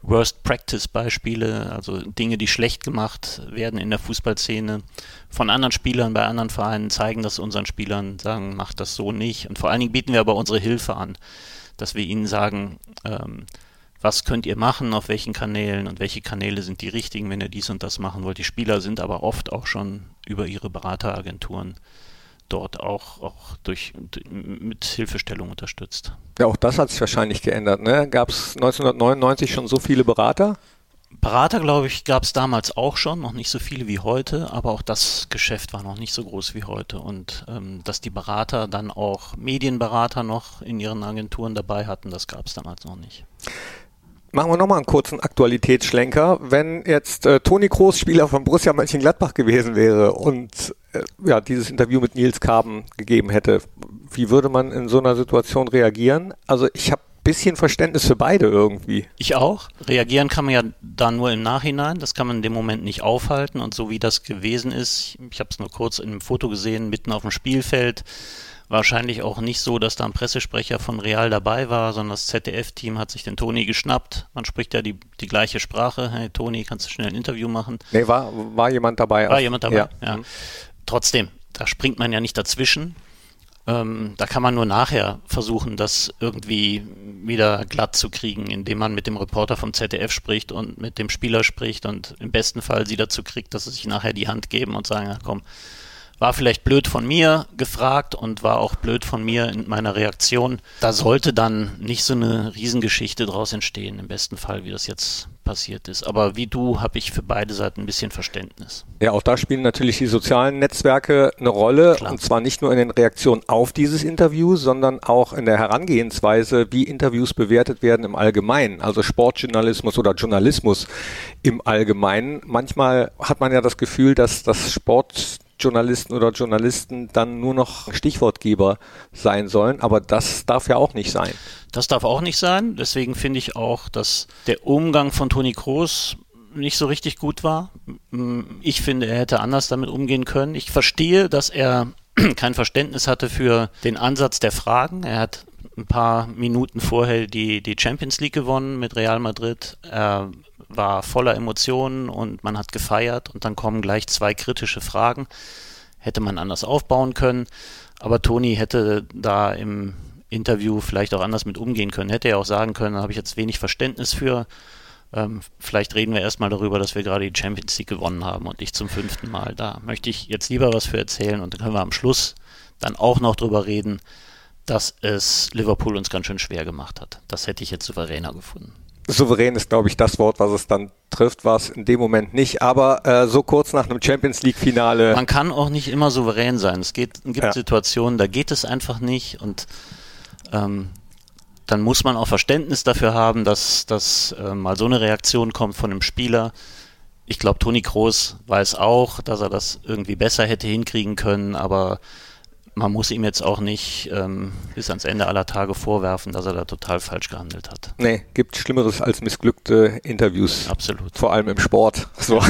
Worst Practice Beispiele, also Dinge, die schlecht gemacht werden in der Fußballszene von anderen Spielern bei anderen Vereinen, zeigen das unseren Spielern, sagen, macht das so nicht. Und vor allen Dingen bieten wir aber unsere Hilfe an, dass wir ihnen sagen, ähm, was könnt ihr machen, auf welchen Kanälen und welche Kanäle sind die richtigen, wenn ihr dies und das machen wollt. Die Spieler sind aber oft auch schon über ihre Berateragenturen dort auch, auch durch, mit Hilfestellung unterstützt. Ja, auch das hat sich wahrscheinlich geändert. Ne? Gab es 1999 schon so viele Berater? Berater, glaube ich, gab es damals auch schon, noch nicht so viele wie heute, aber auch das Geschäft war noch nicht so groß wie heute. Und ähm, dass die Berater dann auch Medienberater noch in ihren Agenturen dabei hatten, das gab es damals noch nicht. Machen wir nochmal einen kurzen Aktualitätsschlenker. Wenn jetzt äh, Toni Kroos Spieler von Borussia Mönchengladbach gewesen wäre und äh, ja, dieses Interview mit Nils Karben gegeben hätte, wie würde man in so einer Situation reagieren? Also ich habe bisschen Verständnis für beide irgendwie. Ich auch. Reagieren kann man ja da nur im Nachhinein. Das kann man in dem Moment nicht aufhalten. Und so wie das gewesen ist, ich habe es nur kurz in einem Foto gesehen, mitten auf dem Spielfeld, Wahrscheinlich auch nicht so, dass da ein Pressesprecher von Real dabei war, sondern das ZDF-Team hat sich den Toni geschnappt. Man spricht ja die, die gleiche Sprache. Hey Toni, kannst du schnell ein Interview machen? Nee, war, war jemand dabei. War jemand dabei, ja. ja. Mhm. Trotzdem, da springt man ja nicht dazwischen. Ähm, da kann man nur nachher versuchen, das irgendwie wieder glatt zu kriegen, indem man mit dem Reporter vom ZDF spricht und mit dem Spieler spricht und im besten Fall sie dazu kriegt, dass sie sich nachher die Hand geben und sagen, ja, komm, war vielleicht blöd von mir gefragt und war auch blöd von mir in meiner Reaktion. Da sollte dann nicht so eine Riesengeschichte draus entstehen, im besten Fall, wie das jetzt passiert ist. Aber wie du habe ich für beide Seiten ein bisschen Verständnis. Ja, auch da spielen natürlich die sozialen Netzwerke eine Rolle. Klar. Und zwar nicht nur in den Reaktionen auf dieses Interview, sondern auch in der Herangehensweise, wie Interviews bewertet werden im Allgemeinen. Also Sportjournalismus oder Journalismus im Allgemeinen. Manchmal hat man ja das Gefühl, dass das Sport Journalisten oder Journalisten dann nur noch Stichwortgeber sein sollen. Aber das darf ja auch nicht sein. Das darf auch nicht sein. Deswegen finde ich auch, dass der Umgang von Toni Kroos nicht so richtig gut war. Ich finde, er hätte anders damit umgehen können. Ich verstehe, dass er kein Verständnis hatte für den Ansatz der Fragen. Er hat ein paar Minuten vorher die, die Champions League gewonnen mit Real Madrid. Er war voller Emotionen und man hat gefeiert und dann kommen gleich zwei kritische Fragen. Hätte man anders aufbauen können, aber Toni hätte da im Interview vielleicht auch anders mit umgehen können. Hätte er auch sagen können, da habe ich jetzt wenig Verständnis für. Ähm, vielleicht reden wir erstmal darüber, dass wir gerade die Champions League gewonnen haben und nicht zum fünften Mal. Da möchte ich jetzt lieber was für erzählen und dann können wir am Schluss dann auch noch drüber reden, dass es Liverpool uns ganz schön schwer gemacht hat. Das hätte ich jetzt souveräner gefunden souverän ist, glaube ich, das Wort, was es dann trifft, war es in dem Moment nicht. Aber äh, so kurz nach einem Champions League-Finale. Man kann auch nicht immer souverän sein. Es geht, gibt ja. Situationen, da geht es einfach nicht und ähm, dann muss man auch Verständnis dafür haben, dass, dass äh, mal so eine Reaktion kommt von einem Spieler. Ich glaube, Toni Kroos weiß auch, dass er das irgendwie besser hätte hinkriegen können, aber man muss ihm jetzt auch nicht ähm, bis ans Ende aller Tage vorwerfen, dass er da total falsch gehandelt hat. Nee, gibt Schlimmeres als missglückte Interviews. Absolut. Vor allem im Sport. So.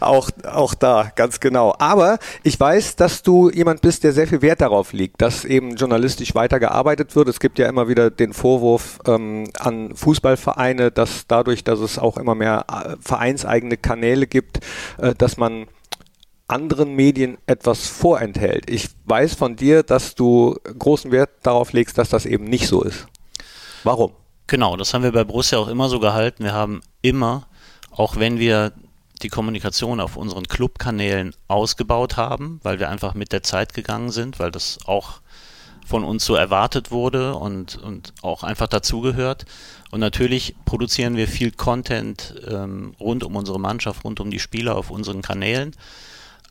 auch, auch da, ganz genau. Aber ich weiß, dass du jemand bist, der sehr viel Wert darauf legt, dass eben journalistisch weitergearbeitet wird. Es gibt ja immer wieder den Vorwurf ähm, an Fußballvereine, dass dadurch, dass es auch immer mehr äh, vereinseigene Kanäle gibt, äh, dass man anderen Medien etwas vorenthält. Ich weiß von dir, dass du großen Wert darauf legst, dass das eben nicht so ist. Warum? Genau, das haben wir bei Borussia auch immer so gehalten. Wir haben immer, auch wenn wir die Kommunikation auf unseren Clubkanälen ausgebaut haben, weil wir einfach mit der Zeit gegangen sind, weil das auch von uns so erwartet wurde und, und auch einfach dazugehört. Und natürlich produzieren wir viel Content ähm, rund um unsere Mannschaft, rund um die Spieler auf unseren Kanälen.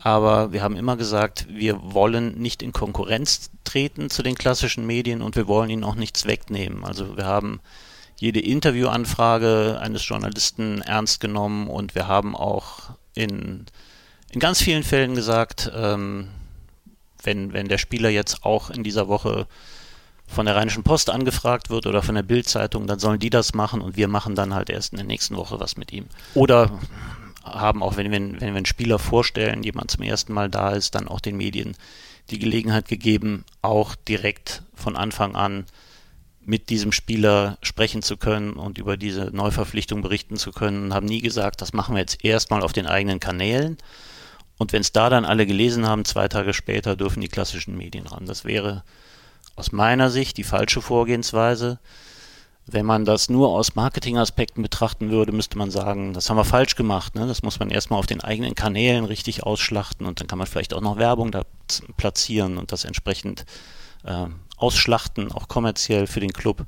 Aber wir haben immer gesagt, wir wollen nicht in Konkurrenz treten zu den klassischen Medien und wir wollen ihnen auch nichts wegnehmen. Also wir haben jede Interviewanfrage eines Journalisten ernst genommen und wir haben auch in, in ganz vielen Fällen gesagt, ähm, wenn, wenn der Spieler jetzt auch in dieser Woche von der Rheinischen Post angefragt wird oder von der Bildzeitung, dann sollen die das machen und wir machen dann halt erst in der nächsten Woche was mit ihm. Oder haben auch, wenn wir, wenn wir einen Spieler vorstellen, jemand zum ersten Mal da ist, dann auch den Medien die Gelegenheit gegeben, auch direkt von Anfang an mit diesem Spieler sprechen zu können und über diese Neuverpflichtung berichten zu können. Haben nie gesagt, das machen wir jetzt erstmal auf den eigenen Kanälen. Und wenn es da dann alle gelesen haben, zwei Tage später dürfen die klassischen Medien ran. Das wäre aus meiner Sicht die falsche Vorgehensweise. Wenn man das nur aus Marketingaspekten betrachten würde, müsste man sagen, das haben wir falsch gemacht. Ne? Das muss man erstmal auf den eigenen Kanälen richtig ausschlachten und dann kann man vielleicht auch noch Werbung da platzieren und das entsprechend äh, ausschlachten, auch kommerziell für den Club.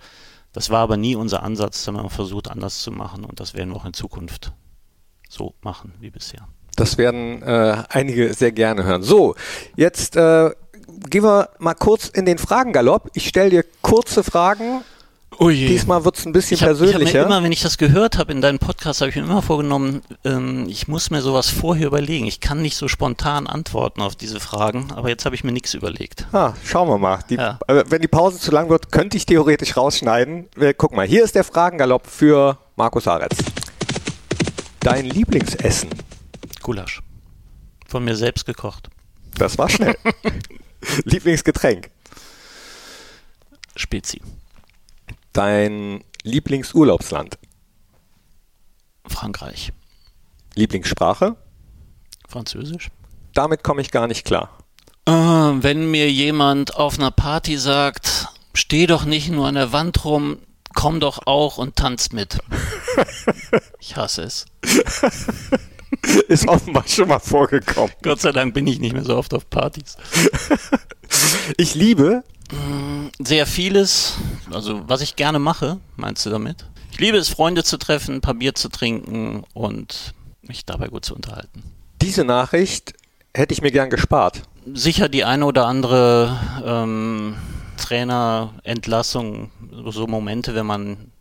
Das war aber nie unser Ansatz, wir versucht anders zu machen und das werden wir auch in Zukunft so machen wie bisher. Das werden äh, einige sehr gerne hören. So, jetzt äh, gehen wir mal kurz in den Fragengalopp. Ich stelle dir kurze Fragen. Ui. Diesmal wird es ein bisschen ich hab, persönlicher. Ich habe mir immer, wenn ich das gehört habe in deinem Podcast, habe ich mir immer vorgenommen, ähm, ich muss mir sowas vorher überlegen. Ich kann nicht so spontan antworten auf diese Fragen, aber jetzt habe ich mir nichts überlegt. Ah, schauen wir mal. Die, Ja. äh, wenn die Pause zu lang wird, könnte ich theoretisch rausschneiden. Wir, guck mal, hier ist der Fragengalopp für Markus Aretz. Dein Lieblingsessen? Gulasch. Von mir selbst gekocht. Das war schnell. Lieblingsgetränk? Spezi. Dein Lieblingsurlaubsland? Frankreich. Lieblingssprache? Französisch. Damit komme ich gar nicht klar. Äh, wenn mir jemand auf einer Party sagt, steh doch nicht nur an der Wand rum, komm doch auch und tanz mit. Ich hasse es. Ist offenbar schon mal vorgekommen. Gott sei Dank bin ich nicht mehr so oft auf Partys. Ich liebe, Sehr vieles, also was ich gerne mache, meinst du damit? Ich liebe es, Freunde zu treffen, ein paar Bier zu trinken und mich dabei gut zu unterhalten. diese Nachricht hätte ich mir gern gespart. Sicher die eine oder andere ähm, Trainerentlassung, so Momente, wenn man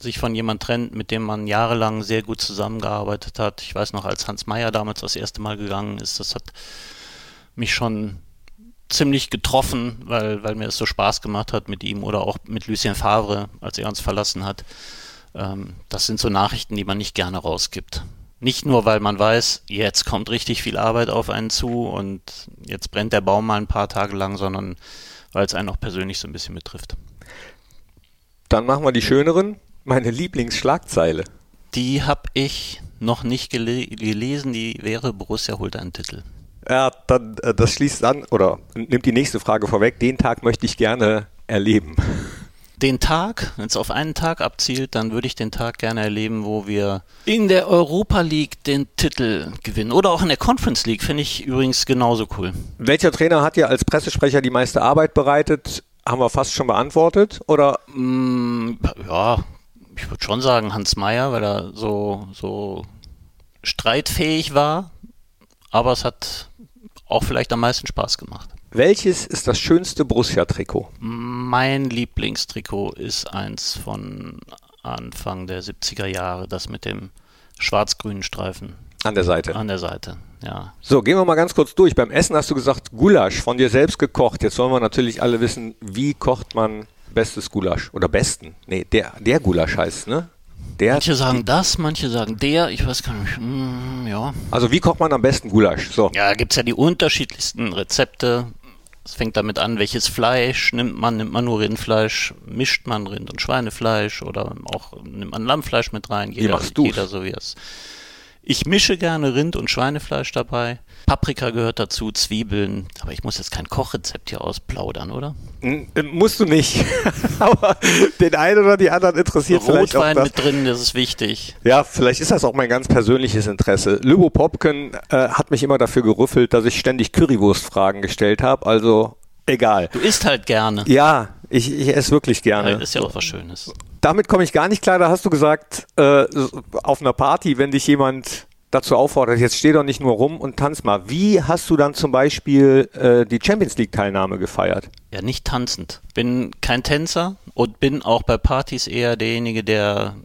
sich von jemand trennt, mit dem man jahrelang sehr gut zusammengearbeitet hat. Ich weiß noch, als Hans Meyer damals das erste Mal gegangen ist, das hat mich schon ziemlich getroffen, weil, weil mir es so Spaß gemacht hat mit ihm oder auch mit Lucien Favre, als er uns verlassen hat. Ähm, das sind so Nachrichten, die man nicht gerne rausgibt. Nicht nur, weil man weiß, jetzt kommt richtig viel Arbeit auf einen zu und jetzt brennt der Baum mal ein paar Tage lang, sondern weil es einen auch persönlich so ein bisschen betrifft. Dann machen wir die schöneren. Meine Lieblingsschlagzeile. Die habe ich noch nicht gele gelesen, die wäre Borussia holt einen Titel. Ja, dann äh, das schließt an oder nimmt die nächste Frage vorweg. Den Tag möchte ich gerne erleben. Den Tag, wenn es auf einen Tag abzielt, dann würde ich den Tag gerne erleben, wo wir in der Europa League den Titel gewinnen. Oder auch in der Conference League, finde ich übrigens genauso cool. Welcher Trainer hat dir als Pressesprecher die meiste Arbeit bereitet? Haben wir fast schon beantwortet? Oder Mm, ja, ich würde schon sagen Hans Meyer, weil er so, so streitfähig war. Aber es hat auch vielleicht am meisten Spaß gemacht. welches ist das schönste Borussia-Trikot? Mein Lieblingstrikot ist eins von Anfang der 70er Jahre, das mit dem schwarz-grünen Streifen An der Seite. an der Seite. Ja, So, gehen wir mal ganz kurz durch. Beim Essen hast du gesagt, Gulasch von dir selbst gekocht. Jetzt wollen wir natürlich alle wissen, wie kocht man bestes Gulasch? Oder besten? Nee, der, der Gulasch heißt, ne? Der, Manche sagen das, manche sagen der, ich weiß gar nicht. Mm, ja. also wie kocht man am besten Gulasch? So, Ja, da gibt es ja die unterschiedlichsten Rezepte. Es fängt damit an, welches Fleisch nimmt man. Nimmt man nur Rindfleisch, mischt man Rind- und Schweinefleisch oder auch nimmt man Lammfleisch mit rein. Jeder, machst du's? jeder so wie es. Ich mische gerne Rind- und Schweinefleisch dabei. Paprika gehört dazu, Zwiebeln. Aber ich muss jetzt kein Kochrezept hier ausplaudern, oder? N- äh, musst du nicht. Aber den einen oder die anderen interessiert vielleicht auch Rotwein das. mit drin, das ist wichtig. Ja, vielleicht ist das auch mein ganz persönliches Interesse. Lübo Popken äh, hat mich immer dafür gerüffelt, dass ich ständig Currywurst-Fragen gestellt habe. Also egal. Du isst halt gerne. Ja, ich, ich esse wirklich gerne. Das ist ja auch was Schönes. Damit komme ich gar nicht klar. Da hast du gesagt, äh, auf einer Party, wenn dich jemand dazu auffordert, jetzt steh doch nicht nur rum und tanz mal. Wie hast du dann zum Beispiel äh, die Champions League-Teilnahme gefeiert? Ja, nicht tanzend. Bin kein Tänzer und bin auch bei Partys eher derjenige, der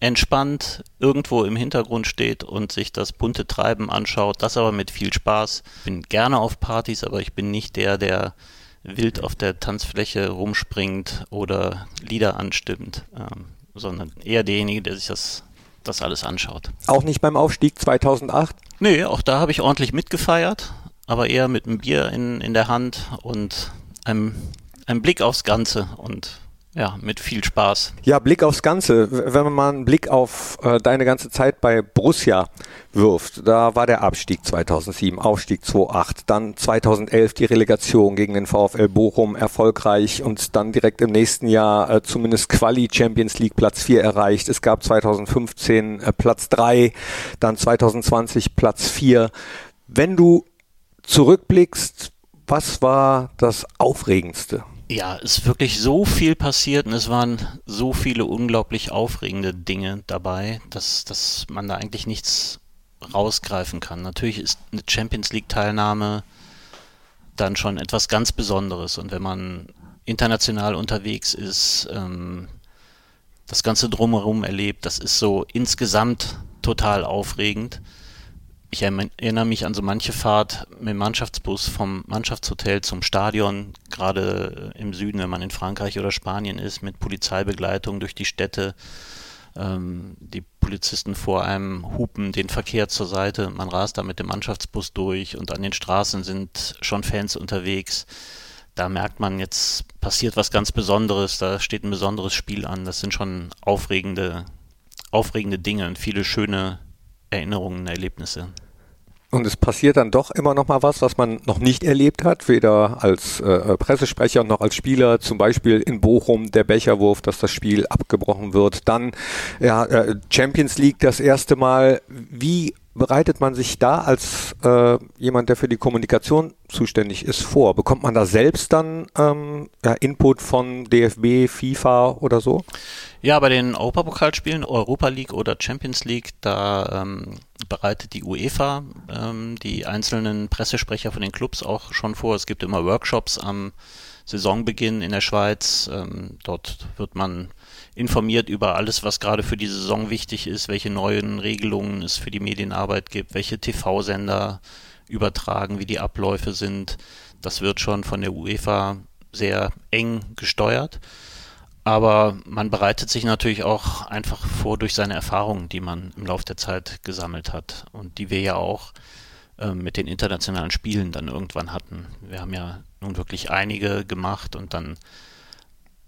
entspannt irgendwo im Hintergrund steht und sich das bunte Treiben anschaut, das aber mit viel Spaß. Bin gerne auf Partys, aber ich bin nicht der, der wild auf der Tanzfläche rumspringt oder Lieder anstimmt, ähm, sondern eher derjenige, der sich das das alles anschaut. Auch nicht beim Aufstieg 2008? Nee, auch da habe ich ordentlich mitgefeiert, aber eher mit einem Bier in, in der Hand und einem, einem Blick aufs Ganze und ja, mit viel Spaß. Ja, Blick aufs Ganze. Wenn man mal einen Blick auf äh, deine ganze Zeit bei Borussia wirft, da war der Abstieg 2007, Aufstieg 2008, dann 2011 die Relegation gegen den VfL Bochum erfolgreich und dann direkt im nächsten Jahr äh, zumindest Quali Champions League Platz 4 erreicht. Es gab 2015 äh, Platz 3, dann 2020 Platz 4. Wenn du zurückblickst, was war das Aufregendste? Ja, es ist wirklich so viel passiert und es waren so viele unglaublich aufregende Dinge dabei, dass, dass man da eigentlich nichts rausgreifen kann. Natürlich ist eine Champions League-Teilnahme dann schon etwas ganz Besonderes und wenn man international unterwegs ist, ähm, das Ganze drumherum erlebt, das ist so insgesamt total aufregend ich erinnere mich an so manche Fahrt mit dem Mannschaftsbus vom Mannschaftshotel zum Stadion, gerade im Süden, wenn man in Frankreich oder Spanien ist, mit Polizeibegleitung durch die Städte. Ähm, die Polizisten vor einem hupen den Verkehr zur Seite, man rast da mit dem Mannschaftsbus durch und an den Straßen sind schon Fans unterwegs. Da merkt man, jetzt passiert was ganz Besonderes, da steht ein besonderes Spiel an. Das sind schon aufregende, aufregende Dinge und viele schöne Erinnerungen, Erlebnisse. Und es passiert dann doch immer noch mal was, was man noch nicht erlebt hat, weder als äh, Pressesprecher noch als Spieler. Zum Beispiel in Bochum der Becherwurf, dass das Spiel abgebrochen wird. Dann ja, äh, Champions League das erste Mal. Wie bereitet man sich da als äh, jemand, der für die Kommunikation zuständig ist, vor? Bekommt man da selbst dann ähm, ja, Input von DFB, FIFA oder so? Ja, bei den Europapokalspielen, Europa League oder Champions League, da ähm, bereitet die UEFA ähm, die einzelnen Pressesprecher von den Clubs auch schon vor. Es gibt immer Workshops am Saisonbeginn in der Schweiz. Ähm, dort wird man informiert über alles, was gerade für die Saison wichtig ist, welche neuen Regelungen es für die Medienarbeit gibt, welche TV-Sender übertragen, wie die Abläufe sind. Das wird schon von der UEFA sehr eng gesteuert. Aber man bereitet sich natürlich auch einfach vor durch seine Erfahrungen, die man im Laufe der Zeit gesammelt hat und die wir ja auch äh, mit den internationalen Spielen dann irgendwann hatten. Wir haben ja nun wirklich einige gemacht und dann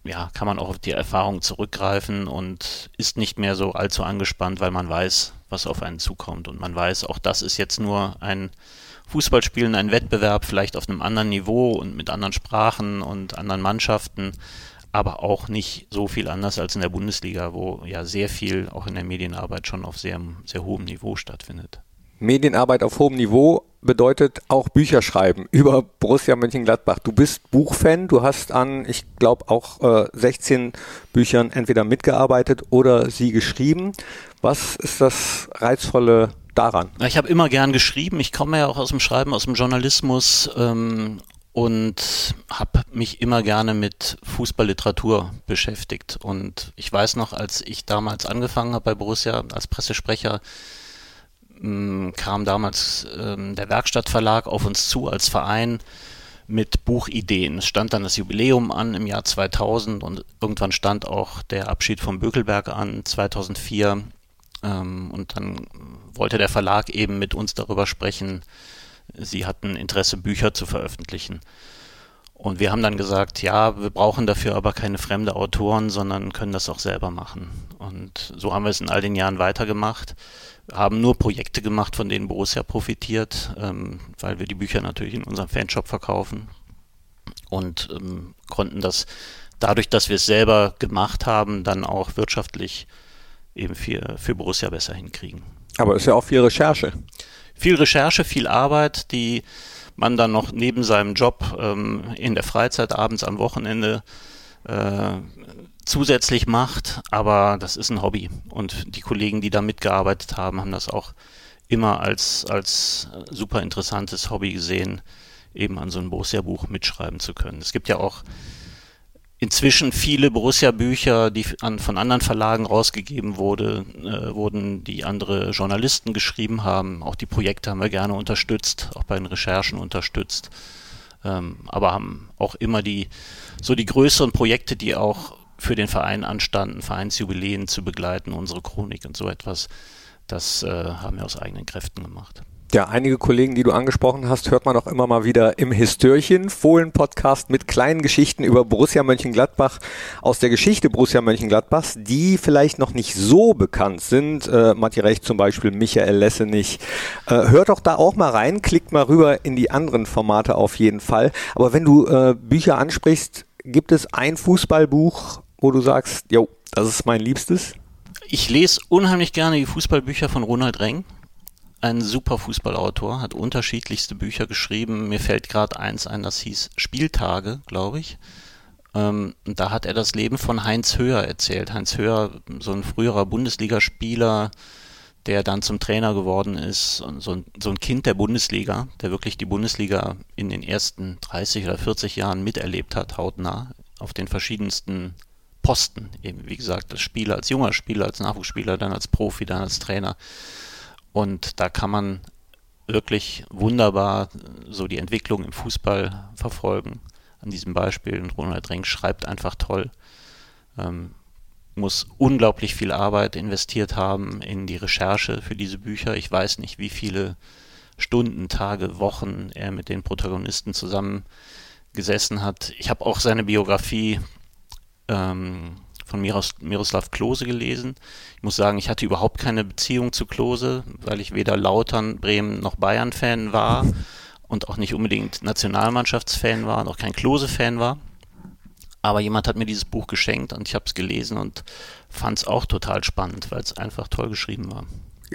ja, kann man auch auf die Erfahrung zurückgreifen und ist nicht mehr so allzu angespannt, weil man weiß, was auf einen zukommt. Und man weiß, auch das ist jetzt nur ein Fußballspielen, ein Wettbewerb, vielleicht auf einem anderen Niveau und mit anderen Sprachen und anderen Mannschaften, aber auch nicht so viel anders als in der Bundesliga, wo ja sehr viel auch in der Medienarbeit schon auf sehr, sehr hohem Niveau stattfindet. Medienarbeit auf hohem Niveau bedeutet auch Bücher schreiben über Borussia Mönchengladbach. Du bist Buchfan, du hast an, ich glaube, auch äh, 16 Büchern entweder mitgearbeitet oder sie geschrieben. Was ist das Reizvolle daran? Ich habe immer gern geschrieben. Ich komme ja auch aus dem Schreiben, aus dem Journalismus ähm, und habe mich immer gerne mit Fußballliteratur beschäftigt. Und ich weiß noch, als ich damals angefangen habe bei Borussia als Pressesprecher, ähm, kam damals ähm, der Werkstattverlag auf uns zu als Verein mit Buchideen. Es stand dann das Jubiläum an im Jahr 2000 und irgendwann stand auch der Abschied vom Bökelberg an 2004. Ähm, und dann wollte der Verlag eben mit uns darüber sprechen. Sie hatten Interesse, Bücher zu veröffentlichen. Und wir haben dann gesagt, ja, wir brauchen dafür aber keine fremde Autoren, sondern können das auch selber machen. Und so haben wir es in all den Jahren weitergemacht haben nur Projekte gemacht, von denen Borussia profitiert, ähm, weil wir die Bücher natürlich in unserem Fanshop verkaufen und ähm, konnten das dadurch, dass wir es selber gemacht haben, dann auch wirtschaftlich eben für, für Borussia besser hinkriegen. Aber es ist ja auch viel Recherche. Viel Recherche, viel Arbeit, die man dann noch neben seinem Job ähm, in der Freizeit, abends am Wochenende äh, zusätzlich macht, aber das ist ein Hobby. Und die Kollegen, die da mitgearbeitet haben, haben das auch immer als, als super interessantes Hobby gesehen, eben an so einem Borussia-Buch mitschreiben zu können. Es gibt ja auch inzwischen viele Borussia-Bücher, die an, von anderen Verlagen rausgegeben wurde, äh, wurden, die andere Journalisten geschrieben haben. Auch die Projekte haben wir gerne unterstützt, auch bei den Recherchen unterstützt. Ähm, aber haben auch immer die, so die größeren Projekte, die auch für den Verein anstanden, Vereinsjubiläen zu begleiten, unsere Chronik und so etwas, das äh, haben wir aus eigenen Kräften gemacht. Ja, einige Kollegen, die du angesprochen hast, hört man auch immer mal wieder im Histörchen, Fohlen-Podcast mit kleinen Geschichten über Borussia Mönchengladbach aus der Geschichte Borussia Mönchengladbachs, die vielleicht noch nicht so bekannt sind. Äh, Matti Recht zum Beispiel, Michael Lessenich. Äh, hört doch da auch mal rein, klickt mal rüber in die anderen Formate auf jeden Fall. Aber wenn du äh, Bücher ansprichst, gibt es ein Fußballbuch, wo du sagst, jo, das ist mein Liebstes? Ich lese unheimlich gerne die Fußballbücher von Ronald Reng ein super Fußballautor, hat unterschiedlichste Bücher geschrieben. Mir fällt gerade eins ein, das hieß Spieltage, glaube ich. Ähm, da hat er das Leben von Heinz Höher erzählt. Heinz Höher, so ein früherer Bundesligaspieler, der dann zum Trainer geworden ist, so ein, so ein Kind der Bundesliga, der wirklich die Bundesliga in den ersten 30 oder 40 Jahren miterlebt hat, hautnah, auf den verschiedensten Posten. Eben, wie gesagt, als Spieler, als junger Spieler, als Nachwuchsspieler, dann als Profi, dann als Trainer. Und da kann man wirklich wunderbar so die Entwicklung im Fußball verfolgen. An diesem Beispiel. Und Ronald Renk schreibt einfach toll. Ähm, muss unglaublich viel Arbeit investiert haben in die Recherche für diese Bücher. Ich weiß nicht, wie viele Stunden, Tage, Wochen er mit den Protagonisten zusammen gesessen hat. Ich habe auch seine Biografie ähm, von Miros, Miroslav Klose gelesen. Ich muss sagen, ich hatte überhaupt keine Beziehung zu Klose, weil ich weder Lautern, Bremen noch Bayern-Fan war und auch nicht unbedingt Nationalmannschaftsfan war und auch kein Klose-Fan war. Aber jemand hat mir dieses Buch geschenkt und ich habe es gelesen und fand es auch total spannend, weil es einfach toll geschrieben war.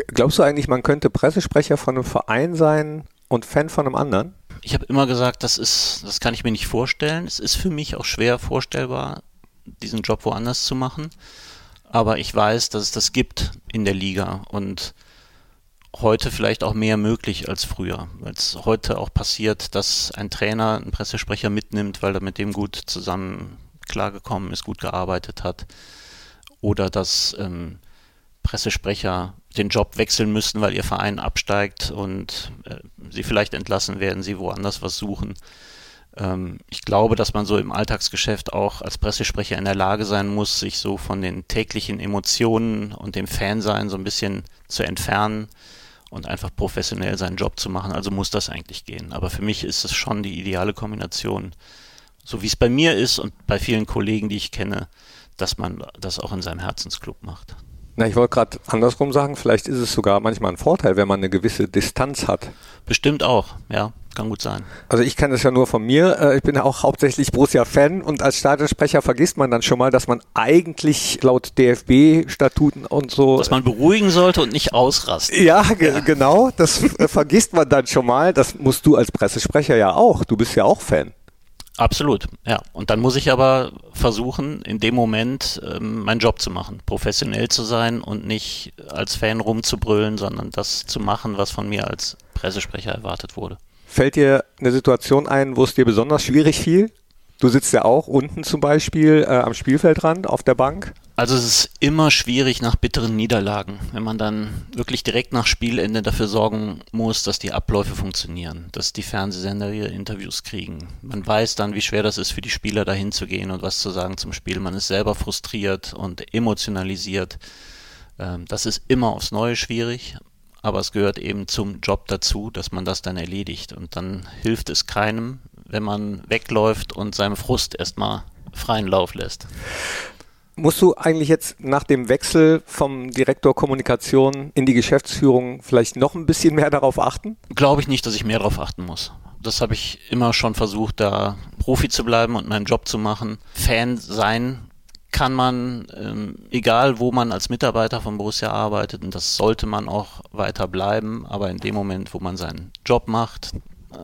Glaubst du eigentlich, man könnte Pressesprecher von einem Verein sein und Fan von einem anderen? Ich habe immer gesagt, das ist, das kann ich mir nicht vorstellen. Es ist für mich auch schwer vorstellbar, diesen Job woanders zu machen. Aber ich weiß, dass es das gibt in der Liga und heute vielleicht auch mehr möglich als früher, weil es heute auch passiert, dass ein Trainer einen Pressesprecher mitnimmt, weil er mit dem gut zusammen klargekommen ist, gut gearbeitet hat. Oder dass ähm, Pressesprecher den Job wechseln müssen, weil ihr Verein absteigt und äh, sie vielleicht entlassen werden, sie woanders was suchen. Ähm, ich glaube, dass man so im Alltagsgeschäft auch als Pressesprecher in der Lage sein muss, sich so von den täglichen Emotionen und dem Fansein so ein bisschen zu entfernen und einfach professionell seinen Job zu machen. Also muss das eigentlich gehen. Aber für mich ist es schon die ideale Kombination, so wie es bei mir ist und bei vielen Kollegen, die ich kenne, dass man das auch in seinem Herzensclub macht. Na, ich wollte gerade andersrum sagen, vielleicht ist es sogar manchmal ein Vorteil, wenn man eine gewisse Distanz hat. Bestimmt auch, ja, kann gut sein. Also ich kenne das ja nur von mir. Äh, ich bin ja auch hauptsächlich Borussia-Fan und als Stadionsprecher vergisst man dann schon mal, dass man eigentlich laut DFB-Statuten und so. Dass man beruhigen sollte und nicht ausrasten. Ja, ja. genau. Das äh, vergisst man dann schon mal. Das musst du als Pressesprecher ja auch. Du bist ja auch Fan. Absolut, ja. Und dann muss ich aber versuchen, in dem Moment ähm, meinen Job zu machen, professionell zu sein und nicht als Fan rumzubrüllen, sondern das zu machen, was von mir als Pressesprecher erwartet wurde. Fällt dir eine Situation ein, wo es dir besonders schwierig fiel? Du sitzt ja auch unten zum Beispiel äh, am Spielfeldrand auf der Bank. Also es ist immer schwierig nach bitteren Niederlagen, wenn man dann wirklich direkt nach Spielende dafür sorgen muss, dass die Abläufe funktionieren, dass die Fernsehsender ihre Interviews kriegen. Man weiß dann, wie schwer das ist für die Spieler dahin zu gehen und was zu sagen zum Spiel. Man ist selber frustriert und emotionalisiert. Ähm, das ist immer aufs Neue schwierig, aber es gehört eben zum Job dazu, dass man das dann erledigt. Und dann hilft es keinem, wenn man wegläuft und seinem Frust erstmal freien Lauf lässt. Musst du eigentlich jetzt nach dem Wechsel vom Direktor Kommunikation in die Geschäftsführung vielleicht noch ein bisschen mehr darauf achten? Glaube ich nicht, dass ich mehr darauf achten muss. Das habe ich immer schon versucht, da Profi zu bleiben und meinen Job zu machen. Fan sein kann man, ähm, egal wo man als Mitarbeiter von Borussia arbeitet, und das sollte man auch weiter bleiben, aber in dem Moment, wo man seinen Job macht,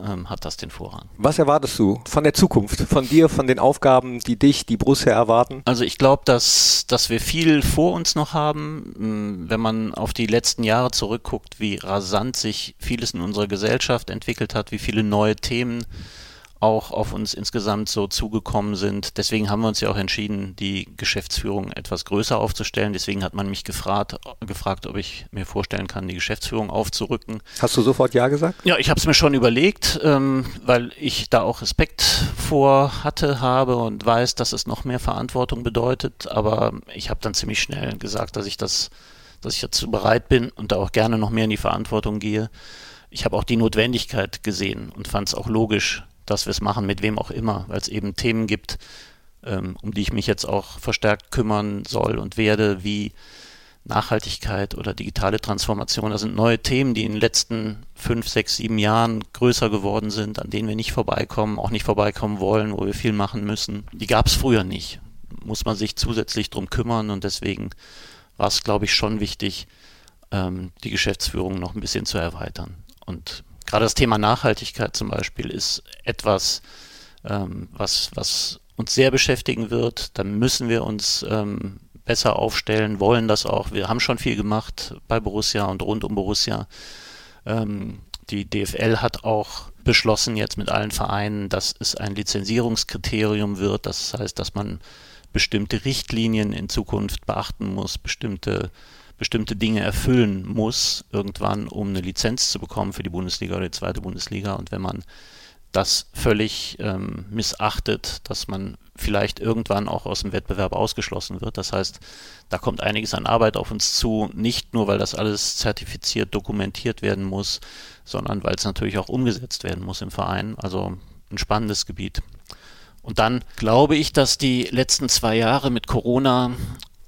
ähm, hat das den Vorrang. Was erwartest du von der Zukunft, von dir, von den Aufgaben, die dich, die Borussia erwarten? Also ich glaube, dass, dass wir viel vor uns noch haben. Wenn man auf die letzten Jahre zurückguckt, wie rasant sich vieles in unserer Gesellschaft entwickelt hat, wie viele neue Themen auch auf uns insgesamt so zugekommen sind. Deswegen haben wir uns ja auch entschieden, die Geschäftsführung etwas größer aufzustellen. Deswegen hat man mich gefragt, gefragt ob ich mir vorstellen kann, die Geschäftsführung aufzurücken. Hast du sofort Ja gesagt? Ja, ich habe es mir schon überlegt, ähm, weil ich da auch Respekt vor hatte, habe und weiß, dass es noch mehr Verantwortung bedeutet. Aber ich habe dann ziemlich schnell gesagt, dass ich das, dass ich dazu bereit bin und da auch gerne noch mehr in die Verantwortung gehe. Ich habe auch die Notwendigkeit gesehen und fand es auch logisch, dass wir es machen, mit wem auch immer, weil es eben Themen gibt, ähm, um die ich mich jetzt auch verstärkt kümmern soll und werde, wie Nachhaltigkeit oder digitale Transformation. Das sind neue Themen, die in den letzten fünf, sechs, sieben Jahren größer geworden sind, an denen wir nicht vorbeikommen, auch nicht vorbeikommen wollen, wo wir viel machen müssen. Die gab es früher nicht. Muss man sich zusätzlich drum kümmern und deswegen war es, glaube ich, schon wichtig, ähm, die Geschäftsführung noch ein bisschen zu erweitern. Und gerade das Thema Nachhaltigkeit zum Beispiel ist etwas, ähm, was, was uns sehr beschäftigen wird. Da müssen wir uns ähm, besser aufstellen, wollen das auch. Wir haben schon viel gemacht bei Borussia und rund um Borussia. Ähm, die DFL hat auch beschlossen jetzt mit allen Vereinen, dass es ein Lizenzierungskriterium wird. Das heißt, dass man bestimmte Richtlinien in Zukunft beachten muss, bestimmte bestimmte Dinge erfüllen muss, irgendwann, um eine Lizenz zu bekommen für die Bundesliga oder die zweite Bundesliga. Und wenn man das völlig ähm, missachtet, dass man vielleicht irgendwann auch aus dem Wettbewerb ausgeschlossen wird. Das heißt, da kommt einiges an Arbeit auf uns zu, nicht nur, weil das alles zertifiziert, dokumentiert werden muss, sondern weil es natürlich auch umgesetzt werden muss im Verein. Also ein spannendes Gebiet. Und dann glaube ich, dass die letzten zwei Jahre mit Corona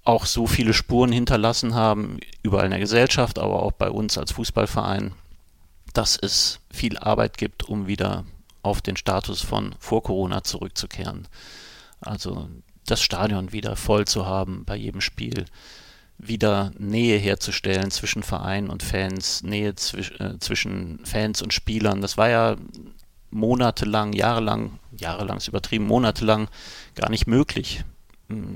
auch so viele Spuren hinterlassen haben, überall in der Gesellschaft, aber auch bei uns als Fußballverein, dass es viel Arbeit gibt, um wieder auf den Status von vor Corona zurückzukehren. Also das Stadion wieder voll zu haben bei jedem Spiel, wieder Nähe herzustellen zwischen Verein und Fans, Nähe zwisch, äh, zwischen Fans und Spielern. Das war ja monatelang, jahrelang, jahrelang ist übertrieben, monatelang gar nicht möglich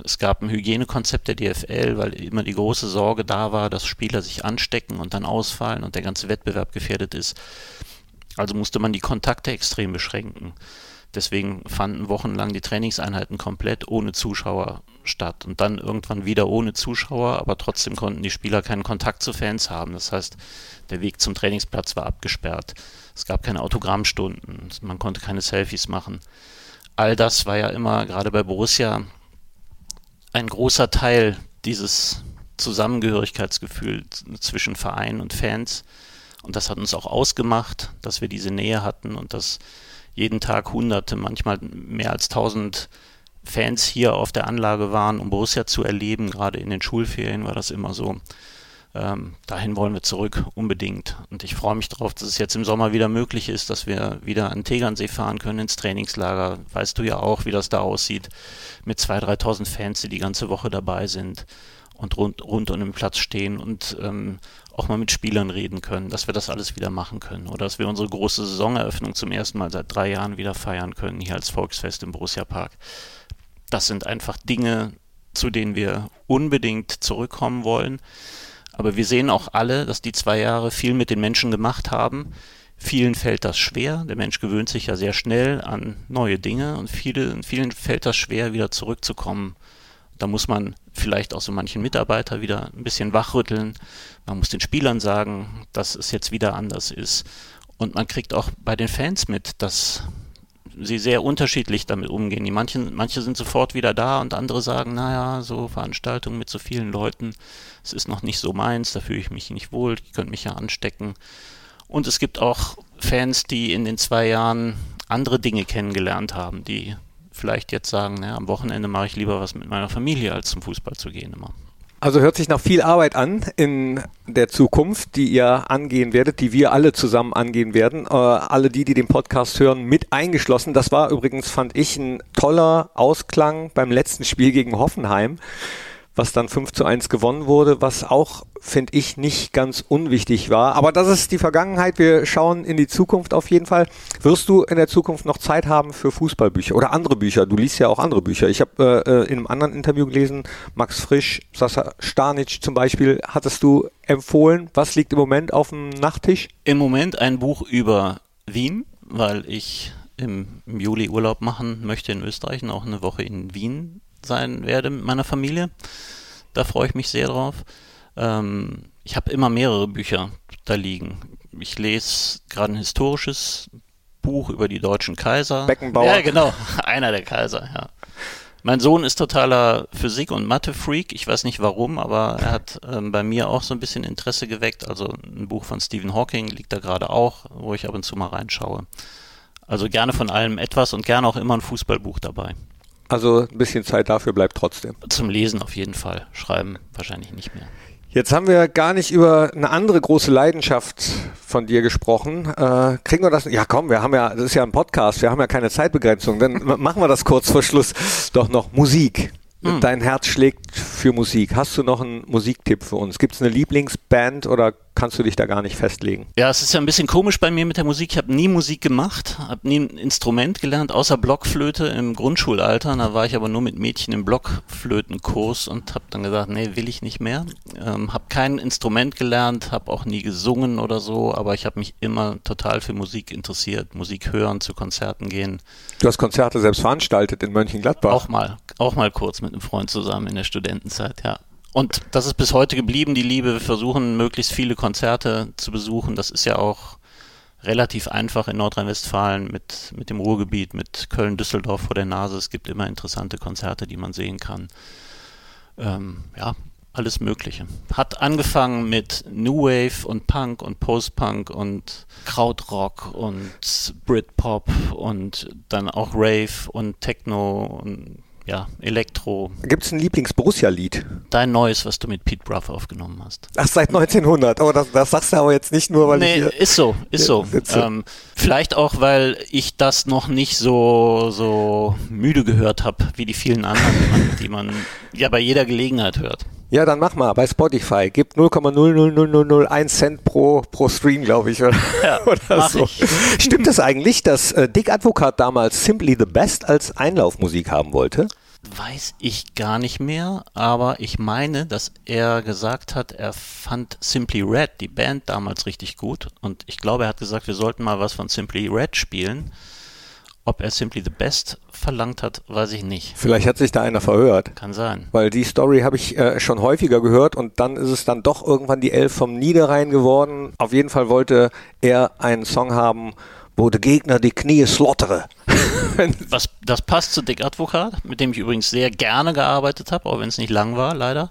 es gab ein Hygienekonzept der DFL, weil immer die große Sorge da war, dass Spieler sich anstecken und dann ausfallen und der ganze Wettbewerb gefährdet ist. Also musste man die Kontakte extrem beschränken. Deswegen fanden wochenlang die Trainingseinheiten komplett ohne Zuschauer statt und dann irgendwann wieder ohne Zuschauer, aber trotzdem konnten die Spieler keinen Kontakt zu Fans haben. Das heißt, der Weg zum Trainingsplatz war abgesperrt. Es gab keine Autogrammstunden, man konnte keine Selfies machen. All das war ja immer, gerade bei Borussia, ein großer Teil dieses Zusammengehörigkeitsgefühl zwischen Verein und Fans. Und das hat uns auch ausgemacht, dass wir diese Nähe hatten und dass jeden Tag Hunderte, manchmal mehr als tausend Fans hier auf der Anlage waren, um Borussia zu erleben. Gerade in den Schulferien war das immer so. Ähm, dahin wollen wir zurück, unbedingt. Und ich freue mich darauf, dass es jetzt im Sommer wieder möglich ist, dass wir wieder an Tegernsee fahren können ins Trainingslager. Weißt du ja auch, wie das da aussieht, mit 2.000, 3.000 Fans, die die ganze Woche dabei sind und rund, rund um den Platz stehen und ähm, auch mal mit Spielern reden können, dass wir das alles wieder machen können. Oder dass wir unsere große Saisoneröffnung zum ersten Mal seit drei Jahren wieder feiern können, hier als Volksfest im Borussia Park. Das sind einfach Dinge, zu denen wir unbedingt zurückkommen wollen. Aber wir sehen auch alle, dass die zwei Jahre viel mit den Menschen gemacht haben. Vielen fällt das schwer. Der Mensch gewöhnt sich ja sehr schnell an neue Dinge und viele, vielen fällt das schwer, wieder zurückzukommen. Da muss man vielleicht auch so manchen Mitarbeiter wieder ein bisschen wachrütteln. Man muss den Spielern sagen, dass es jetzt wieder anders ist. Und man kriegt auch bei den Fans mit, dass sie sehr unterschiedlich damit umgehen. Die manchen, manche sind sofort wieder da und andere sagen, naja, so Veranstaltungen mit so vielen Leuten, es ist noch nicht so meins, da fühle ich mich nicht wohl, ich könnte mich ja anstecken. Und es gibt auch Fans, die in den zwei Jahren andere Dinge kennengelernt haben, die vielleicht jetzt sagen, naja, am Wochenende mache ich lieber was mit meiner Familie, als zum Fußball zu gehen immer. Also hört sich nach viel Arbeit an in der Zukunft, die ihr angehen werdet, die wir alle zusammen angehen werden. Äh, alle die, die den Podcast hören, mit eingeschlossen. Das war übrigens, fand ich, ein toller Ausklang beim letzten Spiel gegen Hoffenheim, was dann 5 zu 1 gewonnen wurde, was auch finde ich, nicht ganz unwichtig war. Aber das ist die Vergangenheit. Wir schauen in die Zukunft auf jeden Fall. Wirst du in der Zukunft noch Zeit haben für Fußballbücher oder andere Bücher? Du liest ja auch andere Bücher. Ich habe äh, äh, in einem anderen Interview gelesen, Max Frisch, Sasa Stanic zum Beispiel, hattest du empfohlen. Was liegt im Moment auf dem Nachttisch? Im Moment ein Buch über Wien, weil ich im, im Juli Urlaub machen möchte in Österreich und auch eine Woche in Wien sein werde mit meiner Familie. Da freue ich mich sehr drauf. Ähm, ich habe immer mehrere Bücher da liegen. Ich lese gerade ein historisches Buch über die deutschen Kaiser. Beckenbauer. Ja, genau. Einer der Kaiser, ja. Mein Sohn ist totaler Physik- und Mathe-Freak. Ich weiß nicht warum, aber er hat ähm, bei mir auch so ein bisschen Interesse geweckt. Also ein Buch von Stephen Hawking liegt da gerade auch, wo ich ab und zu mal reinschaue. Also gerne von allem etwas und gerne auch immer ein Fußballbuch dabei. Also ein bisschen Zeit dafür bleibt trotzdem. Zum Lesen auf jeden Fall. Schreiben wahrscheinlich nicht mehr. Jetzt haben wir gar nicht über eine andere große Leidenschaft von dir gesprochen. Äh, kriegen wir das? Ja, komm, wir haben ja, das ist ja ein Podcast, wir haben ja keine Zeitbegrenzung. Dann machen wir das kurz vor Schluss doch noch Musik. Hm. Dein Herz schlägt für Musik. Hast du noch einen Musiktipp für uns? Gibt es eine Lieblingsband oder kannst du dich da gar nicht festlegen? Ja, es ist ja ein bisschen komisch bei mir mit der Musik. Ich habe nie Musik gemacht, habe nie ein Instrument gelernt, außer Blockflöte im Grundschulalter. Da war ich aber nur mit Mädchen im Blockflötenkurs und habe dann gesagt, nee, will ich nicht mehr. Ähm, habe kein Instrument gelernt, habe auch nie gesungen oder so, aber ich habe mich immer total für Musik interessiert. Musik hören, zu Konzerten gehen. Du hast Konzerte selbst veranstaltet in Mönchengladbach? Auch mal, auch mal kurz mit einem Freund zusammen in der Studentenzeit, ja. Und das ist bis heute geblieben, die Liebe. Wir versuchen, möglichst viele Konzerte zu besuchen. Das ist ja auch relativ einfach in Nordrhein-Westfalen mit, mit dem Ruhrgebiet, mit Köln-Düsseldorf vor der Nase. Es gibt immer interessante Konzerte, die man sehen kann. Ähm, ja, alles Mögliche. Hat angefangen mit New Wave und Punk und Post-Punk und Krautrock und Britpop und dann auch Rave und Techno und ja, Elektro. Gibt es ein Lieblings-Borussia-Lied? Dein neues, was du mit Pete Bruff aufgenommen hast. Ach, seit 1900. Oh, das, das sagst du aber jetzt nicht nur, weil nee, ich hier ist so, ist so. Ähm, vielleicht auch, weil ich das noch nicht so, so müde gehört habe, wie die vielen anderen, die man, die man ja bei jeder Gelegenheit hört. Ja, dann mach mal bei Spotify. Gibt 0,00001 Cent pro, pro Stream, glaube ich. Oder, Ja, oder so. ich. Stimmt es eigentlich, dass äh, Dick Advocat damals Simply the Best als Einlaufmusik haben wollte? Weiß ich gar nicht mehr, aber ich meine, dass er gesagt hat, er fand Simply Red, die Band, damals richtig gut. Und ich glaube, er hat gesagt, wir sollten mal was von Simply Red spielen. Ob er Simply the Best verlangt hat, weiß ich nicht. Vielleicht hat sich da einer verhört. Kann sein. Weil die Story habe ich äh, schon häufiger gehört und dann ist es dann doch irgendwann die Elf vom Niederrhein geworden. Auf jeden Fall wollte er einen Song haben, wo der Gegner die Knie slottere. Was, das passt zu Dick Advocat, mit dem ich übrigens sehr gerne gearbeitet habe, auch wenn es nicht lang war, leider.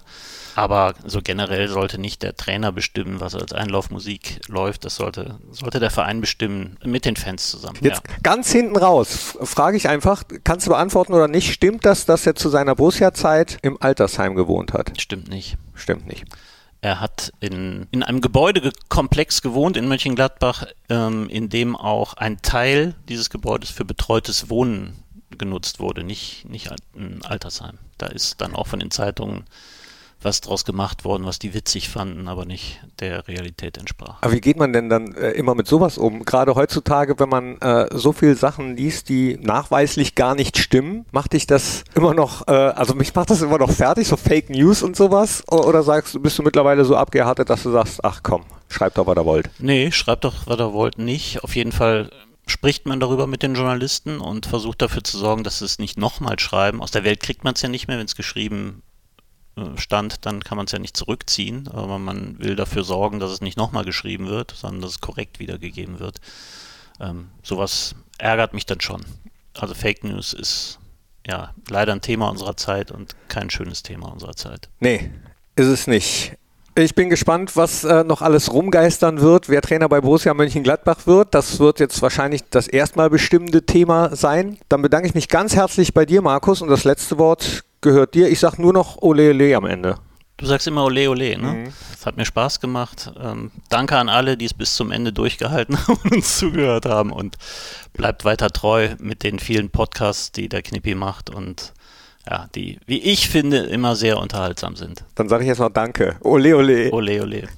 Aber so generell sollte nicht der Trainer bestimmen, was als Einlaufmusik läuft. Das sollte, sollte der Verein bestimmen, mit den Fans zusammen. Jetzt ja. ganz hinten raus, frage ich einfach, kannst du beantworten oder nicht, stimmt das, dass er zu seiner Borussia-Zeit im Altersheim gewohnt hat? Stimmt nicht. Stimmt nicht. Er hat in, in einem Gebäudekomplex gewohnt in Mönchengladbach, ähm, in dem auch ein Teil dieses Gebäudes für betreutes Wohnen genutzt wurde, nicht, nicht ein Altersheim. Da ist dann auch von den Zeitungen was draus gemacht worden, was die witzig fanden, aber nicht der Realität entsprach. Aber wie geht man denn dann äh, immer mit sowas um? Gerade heutzutage, wenn man äh, so viel Sachen liest, die nachweislich gar nicht stimmen, macht dich das immer noch, äh, also mich macht das immer noch fertig, so Fake News und sowas? Oder sagst du, bist du mittlerweile so abgehärtet, dass du sagst, ach komm, schreibt doch, was ihr wollt? Nee, schreibt doch, was ihr wollt, nicht. Auf jeden Fall spricht man darüber mit den Journalisten und versucht dafür zu sorgen, dass sie es nicht nochmal schreiben. Aus der Welt kriegt man es ja nicht mehr, wenn es geschrieben stand, dann kann man es ja nicht zurückziehen, aber man will dafür sorgen, dass es nicht nochmal geschrieben wird, sondern dass es korrekt wiedergegeben wird. Ähm, sowas ärgert mich dann schon. Also Fake News ist ja leider ein Thema unserer Zeit und kein schönes Thema unserer Zeit. Nee, ist es nicht. Ich bin gespannt, was äh, noch alles rumgeistern wird, wer Trainer bei Borussia Mönchengladbach wird. Das wird jetzt wahrscheinlich das erstmal bestimmende Thema sein. Dann bedanke ich mich ganz herzlich bei dir, Markus, und das letzte Wort gehört dir. Ich sage nur noch Ole Ole am Ende. Du sagst immer Ole Ole, ne? Es hat mir Spaß gemacht. Ähm, danke an alle, die es bis zum Ende durchgehalten haben und uns zugehört haben und bleibt weiter treu mit den vielen Podcasts, die der Knippi macht und ja, die, wie ich finde, immer sehr unterhaltsam sind. Dann sage ich jetzt noch Danke. Ole, ole. Ole, ole.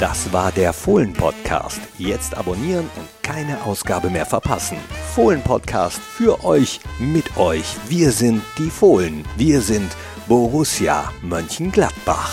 Das war der Fohlen-Podcast. Jetzt abonnieren und keine Ausgabe mehr verpassen. Fohlen-Podcast für euch, mit euch. Wir sind die Fohlen. Wir sind Borussia Mönchengladbach.